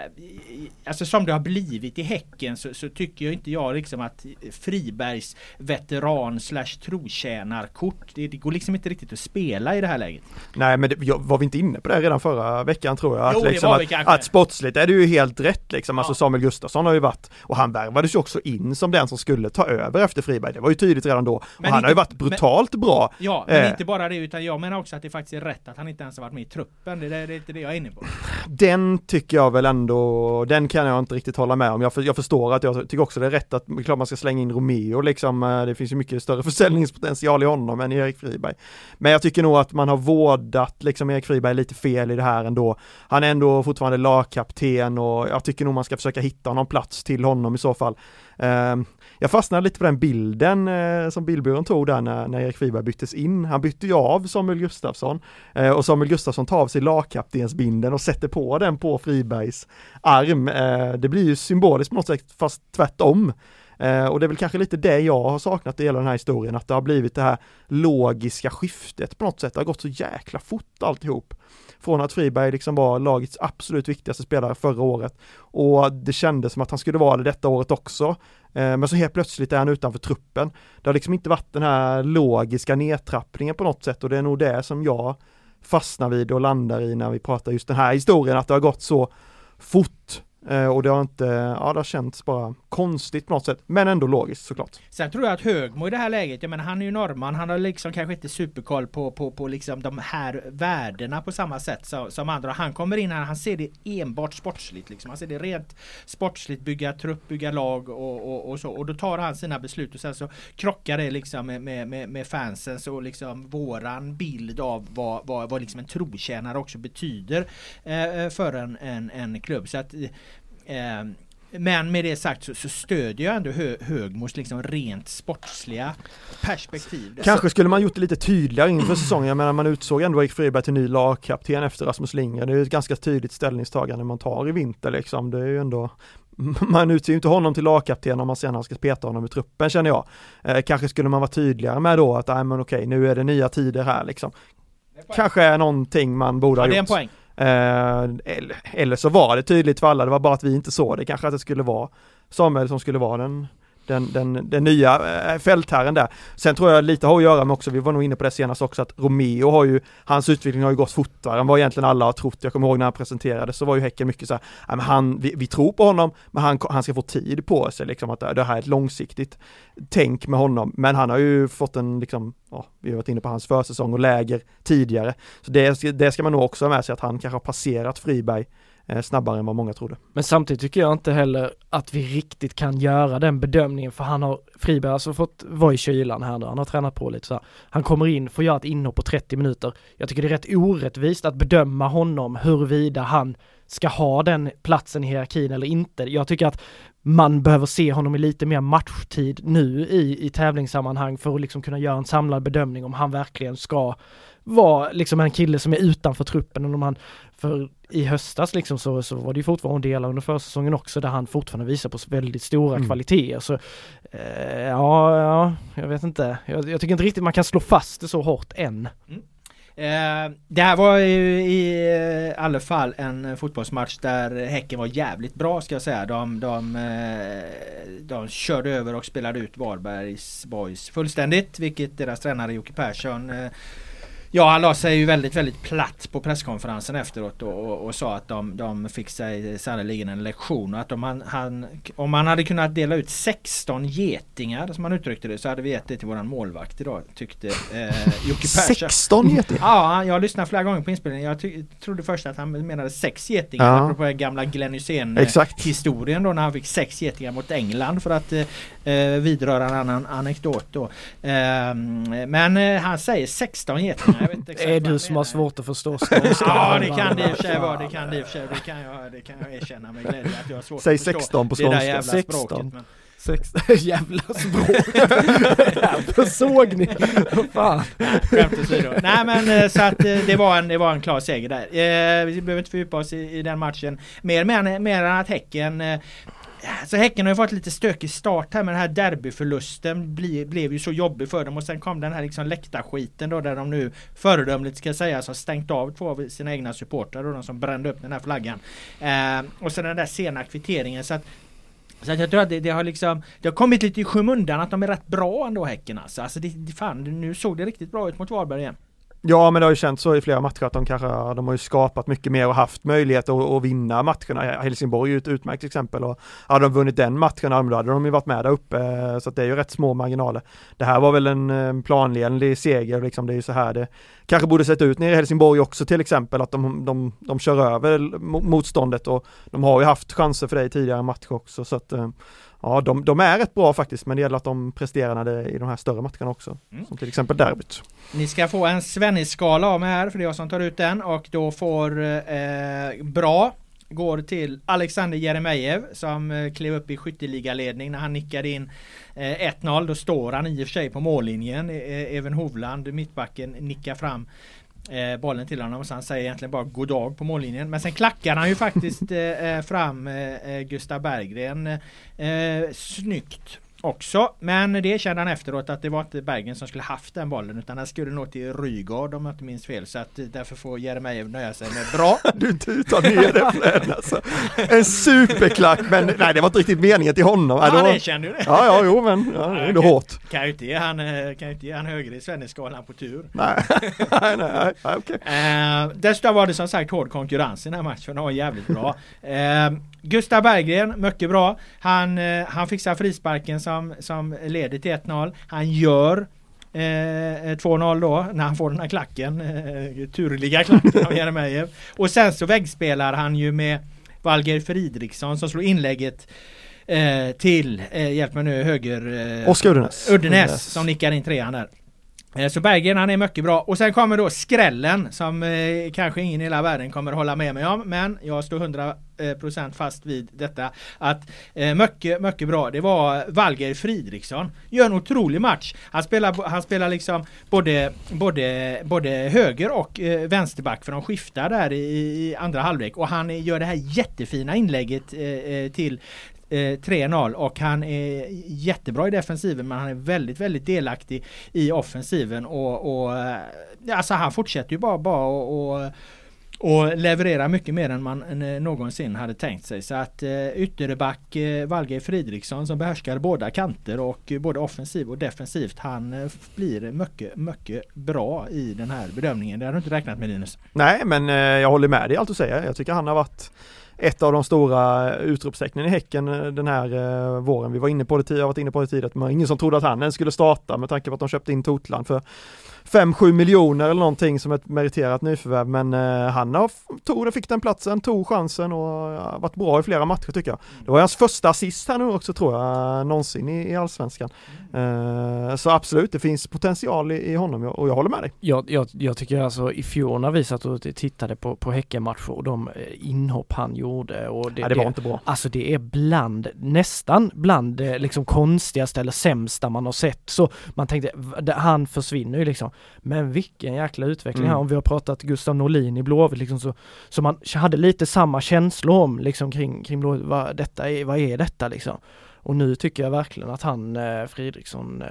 alltså som det har blivit i Häcken så, så tycker jag inte jag liksom att Fribergs veteran slash trotjänarkort det, det går liksom inte riktigt att spela i det här läget. Nej men det, var vi inte inne på det redan förra veckan tror jag? Jo, att, liksom, var vi att, att sportsligt är det ju helt rätt liksom. Alltså Ja. Samuel Gustafsson har ju varit och han värvades ju också in som den som skulle ta över efter Friberg. Det var ju tydligt redan då. Och Men han inte- har ju varit brutalt bra. Ja, men Eh. inte bara det utan jag menar också att det faktiskt är rätt att han inte ens har varit med i truppen. Det, det, det det jag är nivå? Den tycker jag väl ändå, den kan jag inte riktigt hålla med om. Jag, för, jag förstår att jag tycker också det är rätt att, det är klart man ska slänga in Romeo liksom. Eh, det finns ju mycket större försäljningspotential i honom än i Erik Friberg. Men jag tycker nog att man har vårdat liksom Erik Friberg lite fel i det här ändå. Han är ändå fortfarande lagkapten och jag tycker nog man ska försöka hitta någon plats till honom i så fall. Eh, jag fastnade lite på den bilden eh, som bildbyrån tog där när, när Erik Friberg byttes in. Han bytte ju av Samuel Gustafsson eh, och Samuel Gustafsson tar av sig lagkaptensbindeln och sätter på den på Fribergs arm. Eh, Det blir ju symboliskt på något sätt fast tvärtom. Eh, Och det är väl kanske lite det jag har saknat i hela den här historien, att det har blivit det här logiska skiftet på något sätt. Det har gått så jäkla fort alltihop. Från att Friberg liksom var lagets absolut viktigaste spelare förra året och det kändes som att han skulle vara det detta året också. Eh, men så helt plötsligt är han utanför truppen. Det har liksom inte varit den här logiska nedtrappningen på något sätt och det är nog det som jag fastnar vid och landar i när vi pratar just den här historien, att det har gått så fort Eh, och det har inte, ja det har känts bara konstigt på något sätt, men ändå logiskt såklart. Sen tror jag att Högmo i det här läget, jag menar han är ju norrman, han har liksom kanske inte superkoll på, på, på liksom de här värdena på samma sätt som, som andra. Han kommer in här, han ser det enbart sportsligt liksom. Han ser det rent sportsligt, bygga trupp, bygga lag och, och, och så. Och då tar han sina beslut och sen så krockar det liksom med, med, med, med fansens och liksom våran bild av vad, vad, vad liksom en trotjänare också betyder eh, för en, en, en klubb. Så att eh, Eh, men med det sagt så, så stödjer jag ändå hö, Högmos liksom rent sportsliga perspektiv. Kanske skulle man gjort det lite tydligare inför säsongen, jag menar man utsåg ändå Erik Friberg till ny lagkapten efter Rasmus Lindgren, det är ett ganska tydligt ställningstagande man tar i vinter liksom, det är ju ändå man utser ju inte honom till lagkapten om man senare ska peta honom i truppen känner jag. Eh, kanske skulle man vara tydligare med då att, nej men okej, nu är det nya tider här liksom. Kanske är någonting man borde Ja, ha det är en gjort. poäng. Eh, eller, eller så var det tydligt för alla, det var bara att vi inte såg det, kanske att det skulle vara Samuel som skulle vara den den, den, den nya eh, fältherren där. Sen tror jag lite har att göra med också, vi var nog inne på det senast också, att Romeo har ju, hans utveckling har ju gått fortare än vad egentligen alla har trott. Jag kommer ihåg när han presenterades så var ju Häcken mycket så här, men han, vi, vi tror på honom, men han, han ska få tid på sig liksom, att det här är ett långsiktigt tänk med honom. Men han har ju fått en, liksom, ja, vi har varit inne på hans försäsong och läger tidigare. Så det, ska- det ska man nog också ha med sig, att han kanske har passerat Friberg eh, Eh, snabbare än vad många trodde. Men samtidigt tycker jag inte heller att vi riktigt kan göra den bedömningen för han har, Friberg har alltså fått vara i kylan här nu, han har tränat på lite så här. Han kommer in, får göra ett inhopp på 30 minuter. Jag tycker det är rätt orättvist att bedöma honom huruvida han ska ha den platsen i hierarkin eller inte. Jag tycker att man behöver se honom i lite mer matchtid nu i, i tävlingssammanhang för att liksom kunna göra en samlad bedömning om han verkligen ska vara liksom en kille som är utanför truppen eller om han, för i höstas liksom så, så var det ju fortfarande delar under försäsongen också där han fortfarande visar på väldigt stora Mm. kvaliteter. Så eh, ja, ja, jag vet inte. Jag, jag tycker inte riktigt man kan slå fast det så hårt än. Eh, det här var ju i eh, alla fall en fotbollsmatch där Häcken var jävligt bra ska jag säga. De, de, eh, de körde över och spelade ut Varbergs boys fullständigt. Vilket deras tränare Jocke Persson eh, Ja han la sig ju väldigt väldigt platt på presskonferensen efteråt och, och, och sa att de, de fick sig sannerligen en lektion och att om han, han, om man hade kunnat dela ut 16 getingar som han uttryckte det så hade vi gett det till våran målvakt idag tyckte eh, Jocke Persson. 16 getingar! Ja, jag lyssnade flera gånger på inspelningen. Jag trodde först att han menade sex getingar. Ja. Apropå den gamla Glenn Hysén historien då när han fick sex getingar mot England för att eh, eh, vidröra en annan anekdot då. Ehm, men eh, han säger 16 getingar. Jag vet inte exakt Det är du som har svårt att förstå Ja det kan det i och för sig vara, det kan det i och för sig, det kan jag, det kan jag erkänna med glädje att jag har svårt Säg att förstå 16 på det där skånska. jävla 16. språket. Men, Sex, jävla språk. Såg ni. Fan. skämt åsido. Nej men eh, så att eh, det var en, det var en klar seger där. Eh, vi behöver inte fördjupa oss i, i den matchen mer, mer, mer än att Häcken Äh, så Häcken har ju fått lite stökig start här med den här derbyförlusten bli, blev ju så jobbig för dem och sen kom den här liksom läktarskiten då där de nu föredömligt ska säga har stängt av två av sina egna supportrar och de som brände upp den här flaggan. Eh, och sen den där sena kvitteringen så att så att jag tror att det, det har liksom Det har kommit lite i skymundan att de är rätt bra ändå Häcken alltså. alltså det, fan, nu såg det riktigt bra ut mot Varberg igen. Ja men det har ju känts så i flera matcher att de kanske, de har ju skapat mycket mer och haft möjlighet att, att vinna matcherna. Helsingborg är ju ett utmärkt exempel och hade de vunnit den matchen, då hade de ju varit med där uppe. Eh, så att det är ju rätt små marginaler. Det här var väl en eh, planenlig seger liksom, det är ju så här det kanske borde sett ut nere i Helsingborg också till exempel, att de, de, de kör över motståndet och de har ju haft chanser för det i tidigare matcher också så att eh, Ja, de, de är rätt bra faktiskt, men det gäller att de presterar det, i de här större matcherna också. Mm. Som till exempel derbyt. Ni ska få en Svennis-skala av mig här för det är jag som tar ut den och då får eh, bra går till Alexander Jeremejeff som eh, klev upp i skytteligaledning när han nickade in eh, 1-0. Då står han i och för sig på mållinjen. Eh, Even Hovland, mittbacken, nickar fram eh, bollen till honom och så han säger egentligen bara god dag på mållinjen. Men sen klackar han ju faktiskt eh, eh, fram eh, eh, Gustav Berggren eh, eh snyggt också. Men det kände han efteråt att det var inte Bergen som skulle haft den bollen utan den skulle nå till Rygaard om jag inte minns fel. Så att eh, därför får Jeremejeff nöja sig med bra. Du tutar ner det Fred alltså. En superklack, men nej det var inte riktigt meningen till honom. Nej, det Han var, ju det. ja, ja, jo men ja, det är ändå hårt. Kan ju inte ge han, eh, kan inte ge han högre i Svenneskalan på tur. Nej, nej, nej, nej okej. Eh, dessutom var det som sagt hård konkurrens i den här matchen. Den var jävligt bra. Eh, Gustav Berggren, mycket bra. Han, eh, han fixar frisparken som, som leder till 1-0. Han gör Eh, 2-0 då när han får den här klacken. Eh, turliga klacken av Jeremejeff. Och sen så väggspelar han ju med Valger Fridriksson som slår inlägget eh, till, eh, hjälp mig nu, höger... Eh, Oskar Uddenäs. Uddenäs som nickar in trean där. Eh, så Berggren han är mycket bra och sen kommer då skrällen som eh, kanske ingen i hela världen kommer hålla med mig om men jag står 100% eh, fast vid detta att eh, mycket, mycket bra. Det var Valger Fridriksson. Gör en otrolig match. Han spelar, han spelar liksom både, både, både höger och eh, vänsterback för de skiftar där i, i andra halvlek och han gör det här jättefina inlägget eh, eh till Eh, 3-0 och han är jättebra i defensiven men han är väldigt, väldigt delaktig i offensiven och, och eh, alltså han fortsätter ju bara, bara och, och och leverera mycket mer än man eh, någonsin hade tänkt sig. Så att eh, ytterback eh, Valgeir Fridriksson som behärskar båda kanter och eh, både offensiv och defensivt. Han eh, blir mycket, mycket bra i den här bedömningen. Det har du inte räknat med Linus. Nej, men eh, jag håller med dig i allt du säger. Jag tycker han har varit ett av de stora eh, utropstecknen i Häcken eh, den här eh, våren. Vi var inne på det tidigare, jag har varit inne på det tidigare, att man ingen som trodde att han ens skulle starta med tanke på att de köpte in Totland för 5-7 miljoner eller någonting som ett meriterat nyförvärv men eh, han har, tog det, fick den platsen, tog chansen och har varit bra i flera matcher tycker jag. Det var hans första assist här nu också tror jag, någonsin i, i Allsvenskan. Eh, så absolut, det finns potential i, i honom och jag håller med dig. Jag, jag, jag tycker alltså i fjol när vi satt och tittade på, på Häckenmatcher och de eh, inhopp han gjorde och det, Nej, det var inte bra. Alltså det är bland, nästan bland det liksom konstigaste eller sämsta man har sett. Så man tänkte, det- han försvinner ju liksom. Men vilken jäkla utveckling Mm. här. Om vi har pratat Gustav Norlin i Blåvitt liksom så, så man hade lite samma känslor om liksom kring, kring Blåvitt, vad detta är, vad är detta liksom? Och nu tycker jag verkligen att han, eh, Fridriksson, eh,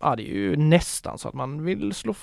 ja det är ju nästan så att man vill slå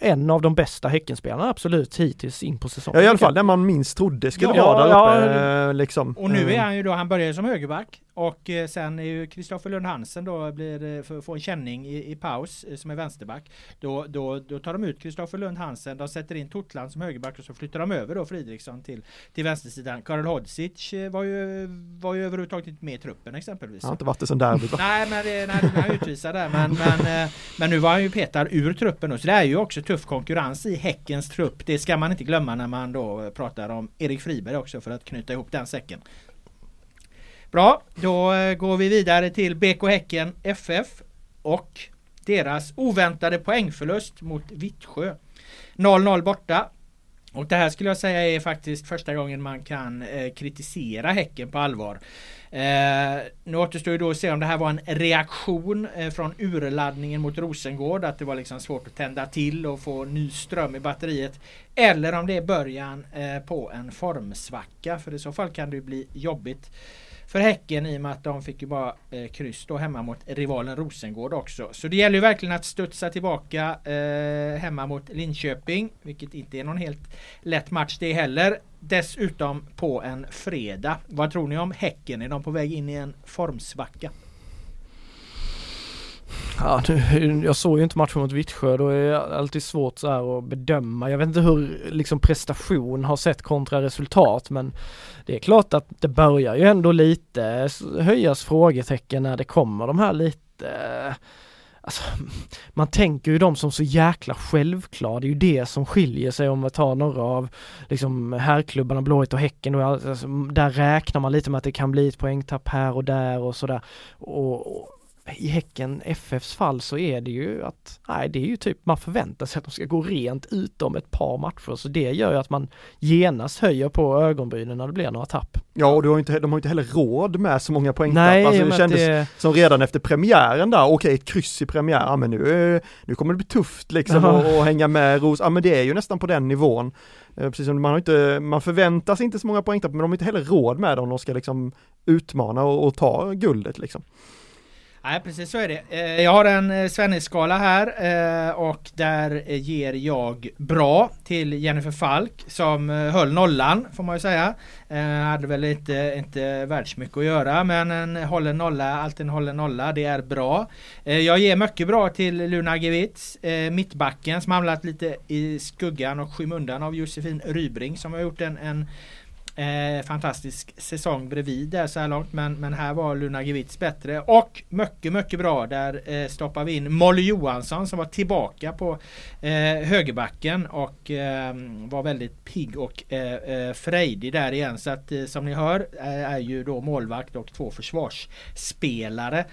en av de bästa Häckenspelarna absolut hittills in på säsongen. Ja i alla fall den man minst trodde skulle Ja, vara där ja, uppe eh, liksom. Och nu är Eh, han ju då, han började som högerback och eh, sen är ju Kristoffer Lund Hansen då blir, eh, för att få en känning i, i paus eh, som är vänsterback. Då, då, då tar de ut Kristoffer Lund Hansen, de sätter in Totland som högerback och så flyttar de över då Fridriksson till, till vänstersidan. Karel Hodzic var ju, var ju överhuvudtaget inte med i truppen exempelvis. Han har inte varit det sen derbyt va? Nej men nej, det är utvisad där men, men, men nu var han ju petad ur truppen nu så det är ju också tuff konkurrens i Häckens trupp. Det ska man inte glömma när man då pratar om Erik Friberg också för att knyta ihop den säcken. Bra, då eh, går vi vidare till BK Häcken FF och deras oväntade poängförlust mot Vittsjö. 0-0 borta. Och det här skulle jag säga är faktiskt första gången man kan eh, kritisera Häcken på allvar. Eh, nu återstår ju då att se om det här var en reaktion eh, från urladdningen mot Rosengård. Att det var liksom svårt att tända till och få ny ström i batteriet. Eller om det är början eh, på en formsvacka. För i så fall kan det ju bli jobbigt för Häcken i och med att de fick ju bara eh, kryss då hemma mot rivalen Rosengård också. Så det gäller ju verkligen att studsa tillbaka eh, hemma mot Linköping, vilket inte är någon helt lätt match det heller. Dessutom på en fredag. Vad tror ni om Häcken? Är de på väg in i en formsvacka? Ja, nu, jag såg ju inte matchen mot Vittsjö, då är det alltid svårt så här att bedöma. Jag vet inte hur liksom prestation har sett kontra resultat men det är klart att det börjar ju ändå lite höjas frågetecken när det kommer de här lite Alltså, man tänker ju dem som så jäkla självklara, det är ju det som skiljer sig om man tar några av liksom herrklubbarna, Blåvitt och Häcken. Alltså, där räknar man lite med att det kan bli ett poängtapp här och där och sådär. Och, och i Häcken FFs fall så är det ju att, nej det är ju typ man förväntar sig att de ska gå rent utom ett par matcher så det gör ju att man genast höjer på ögonbrynen när det blir några tapp. Ja och du har inte, de har inte heller råd med så många poängtapp. Nej, alltså, det kändes det... som redan efter premiären där, okej okay, ett kryss i premiären, ja, men nu, nu kommer det bli tufft liksom att hänga med Ros, ja men det är ju nästan på den nivån. Eh, precis som man har inte, man förväntar sig inte så många poängtapp men de har inte heller råd med dem, de ska liksom utmana och, och ta guldet liksom. Nej precis så är det. Eh, jag har en eh, Svennis-skala här eh, och där ger jag bra till Jennifer Falk som höll nollan får man ju säga. Hade väl inte, inte världsmycket att göra men en håller nolla, alltid en håller nolla, det är bra. Jag ger mycket bra till Luna Gewitz, mittbacken som hamnat lite i skuggan och skymundan av Josefin Rybring som har gjort en, en Eh, fantastisk säsong bredvid där så här långt men, men här var Luna Gewitz bättre. Och mycket mycket bra där eh, stoppar vi in Molly Johansson som var tillbaka på eh, högerbacken och eh, var väldigt pigg och eh, eh, frejdig där igen. Så att eh, som ni hör eh, är ju då målvakt och två försvarsspelare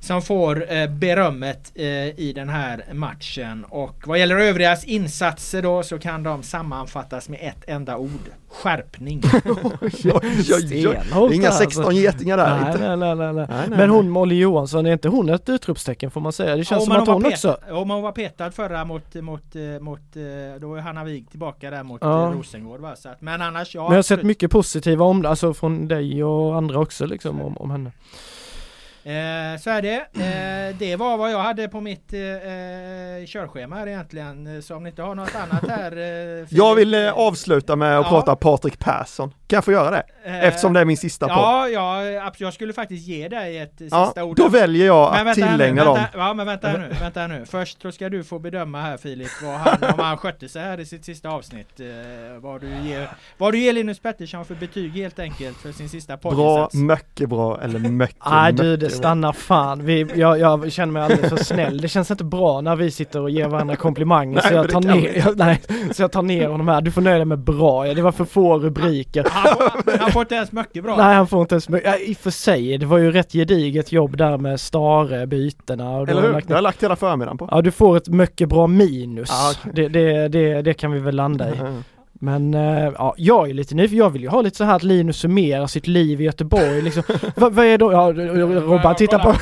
som får eh, berömmet eh, i den här matchen. Och vad gäller övrigas insatser då så kan de sammanfattas med ett enda ord. Skärpning. Inga 16 alltså. getingar där nej, nej, nej, nej, nej. Men hon Molly Johansson, är inte hon ett utropstecken får man säga? Det känns ja, som att hon, hon också... Om hon var petad förra mot, mot, eh, mot eh, då är Hanna Wig tillbaka där mot ja. Rosengård va? Så att, men annars ja. Men jag har sett mycket positiva om alltså från dig och andra också liksom om, om henne. Eh, så är det. Eh, det var vad jag hade på mitt eh, eh körschema här egentligen. Så om ni inte har något annat här. Eh, jag vill eh, avsluta med att ja. prata Patrik Persson. Kan jag få göra det? Eftersom det är min sista podd. Ja, ja, jag skulle faktiskt ge dig ett ja, sista ord. Då väljer jag att tillägna dem. Ja, men vänta här nu, vänta här nu. Först så ska du få bedöma här Filip, vad han, om han skötte sig här i sitt sista avsnitt. vad, du ger, vad du ger Linus Pettersson för betyg helt enkelt för sin sista poddinsats. Bra, mycket bra eller mycket, Nej du, det stannar fan. Vi, jag, jag känner mig alldeles för snäll. Det känns inte bra när vi sitter och ger varandra komplimanger nej, så, jag tar ner, jag, nej, så jag tar ner honom här. Du får nöja dig med bra. Ja, det var för få rubriker. Han får, han får inte ens mycket bra. Nej han får inte ens mycket. Ja, I och för sig, det var ju rätt gediget jobb där med Stare bytena. Och Eller hur? Lagt, jag har lagt hela förmiddagen på. Ja du får ett mycket bra minus. Ah, okay. det, det, det, det, kan vi väl landa i. Mm. Men äh, ja, jag är lite nyfiken, jag vill ju ha lite så här att Linus summerar sitt liv i Göteborg liksom. vad, vad är då, ja Robban tittar på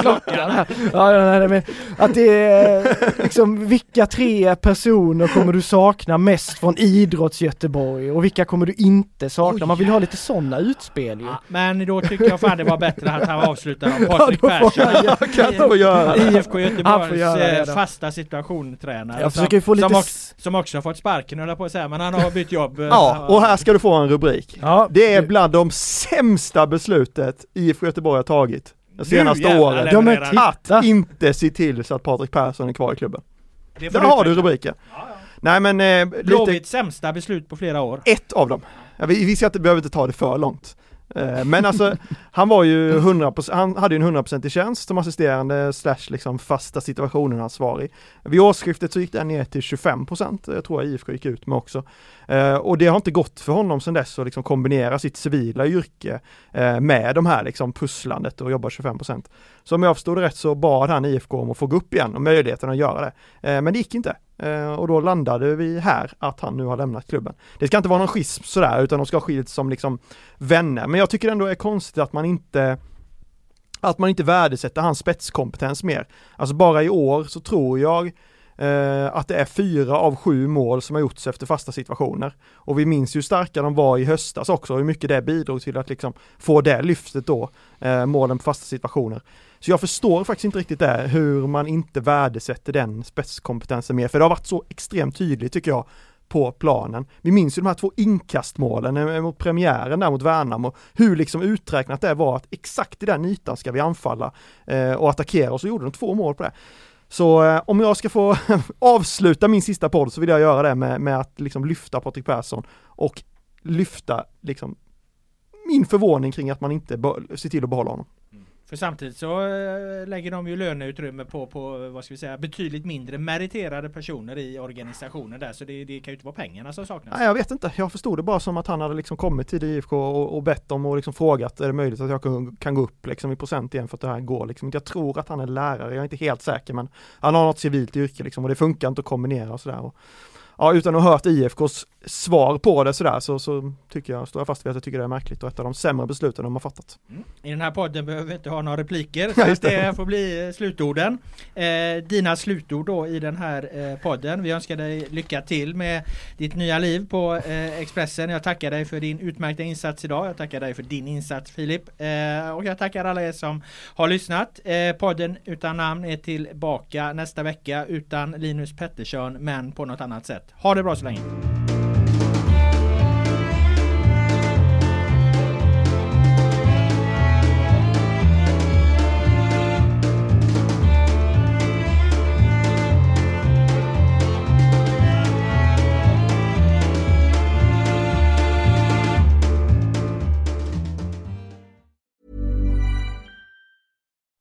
klockan här. Ja, nej, men, att det är liksom vilka tre personer kommer du sakna mest från idrotts-Göteborg och vilka kommer du inte sakna? Man vill ha lite sådana utspel ju. Ja, men då tycker jag fan det var bättre att han avslutade av Patrik Persson. Jag, få göra IFK Göteborgs eh, fasta situationtränare. Som, som, också, som också har fått sparken höll jag på att säga, men han har bytt jobb. Ja, och här ska du få en rubrik. Ja. Det är bland de sämsta beslutet IFK Göteborg har tagit det senaste året. Ja, men att inte se till så att Patrik Persson är kvar i klubben. Där har du rubriken. Ja, ja. Nej men eh, lite... Blåvitts sämsta beslut på flera år. Ett av dem. Vi, vi ska inte, behöver inte ta det för långt. Eh, men alltså, han var ju 100%, han hade ju en 100% i tjänst som assisterande slash liksom fasta situationen ansvarig. Vid årsskiftet så gick den ner till 25%, jag tror IFK gick ut med också. Eh, och det har inte gått för honom sedan dess att liksom kombinera sitt civila yrke eh, med de här liksom pusslandet och jobba 25%. Så om jag förstod det rätt så bad han IFK om att få gå upp igen och möjligheten att göra det. Men det gick inte. Eh, och då landade vi här att han nu har lämnat klubben. Det ska inte vara någon schism sådär utan de ska ha skilts som liksom vänner. Men jag tycker ändå det är konstigt att man inte att man inte värdesätter hans spetskompetens mer. Alltså bara i år så tror jag eh, att det är fyra av sju mål som har gjorts efter fasta situationer. Och vi minns ju hur starka de var i höstas också, hur mycket det bidrog till att liksom få det lyftet då, eh, målen på fasta situationer. Så jag förstår faktiskt inte riktigt det, hur man inte värdesätter den spetskompetensen mer, för det har varit så extremt tydligt tycker jag på planen. Vi minns ju de här två inkastmålen eh, mot premiären där mot Värnamo, hur liksom uträknat det var att exakt i den ytan ska vi anfalla eh, och attackera och så gjorde de två mål på det. Så eh, om jag ska få avsluta min sista podd så vill jag göra det med, med att liksom lyfta Patrik Persson och lyfta liksom min förvåning kring att man inte ser till att behålla honom. För samtidigt så eh, lägger de ju löneutrymme på, på vad ska vi säga, betydligt mindre meriterade personer i organisationen där. Så det, det kan ju inte vara pengarna som saknas. Nej, jag vet inte. Jag förstod det bara som att han hade liksom kommit till IFK och, och bett dem och liksom frågat, är det möjligt att jag kan, kan gå upp liksom i procent igen för att det här går liksom. Jag tror att han är lärare, jag är inte helt säker men han har något civilt yrke liksom och det funkar inte att kombinera och sådär ja, utan att ha hört IFKs svar på det sådär så, så tycker jag, står jag fast vid att jag tycker det är märkligt och ett av de sämre besluten de har fattat. Mm. I den här podden behöver vi inte ha några repliker så ja, det. det. får bli eh, slutorden. Eh, dina slutord då i den här eh, podden. Vi önskar dig lycka till med ditt nya liv på eh, Expressen. Jag tackar dig för din utmärkta insats idag. Jag tackar dig för din insats Filip. Eh, och jag tackar alla er som har lyssnat. Eh, podden utan namn är tillbaka nästa vecka utan Linus Pettersson men på något annat sätt. Ha det bra så länge!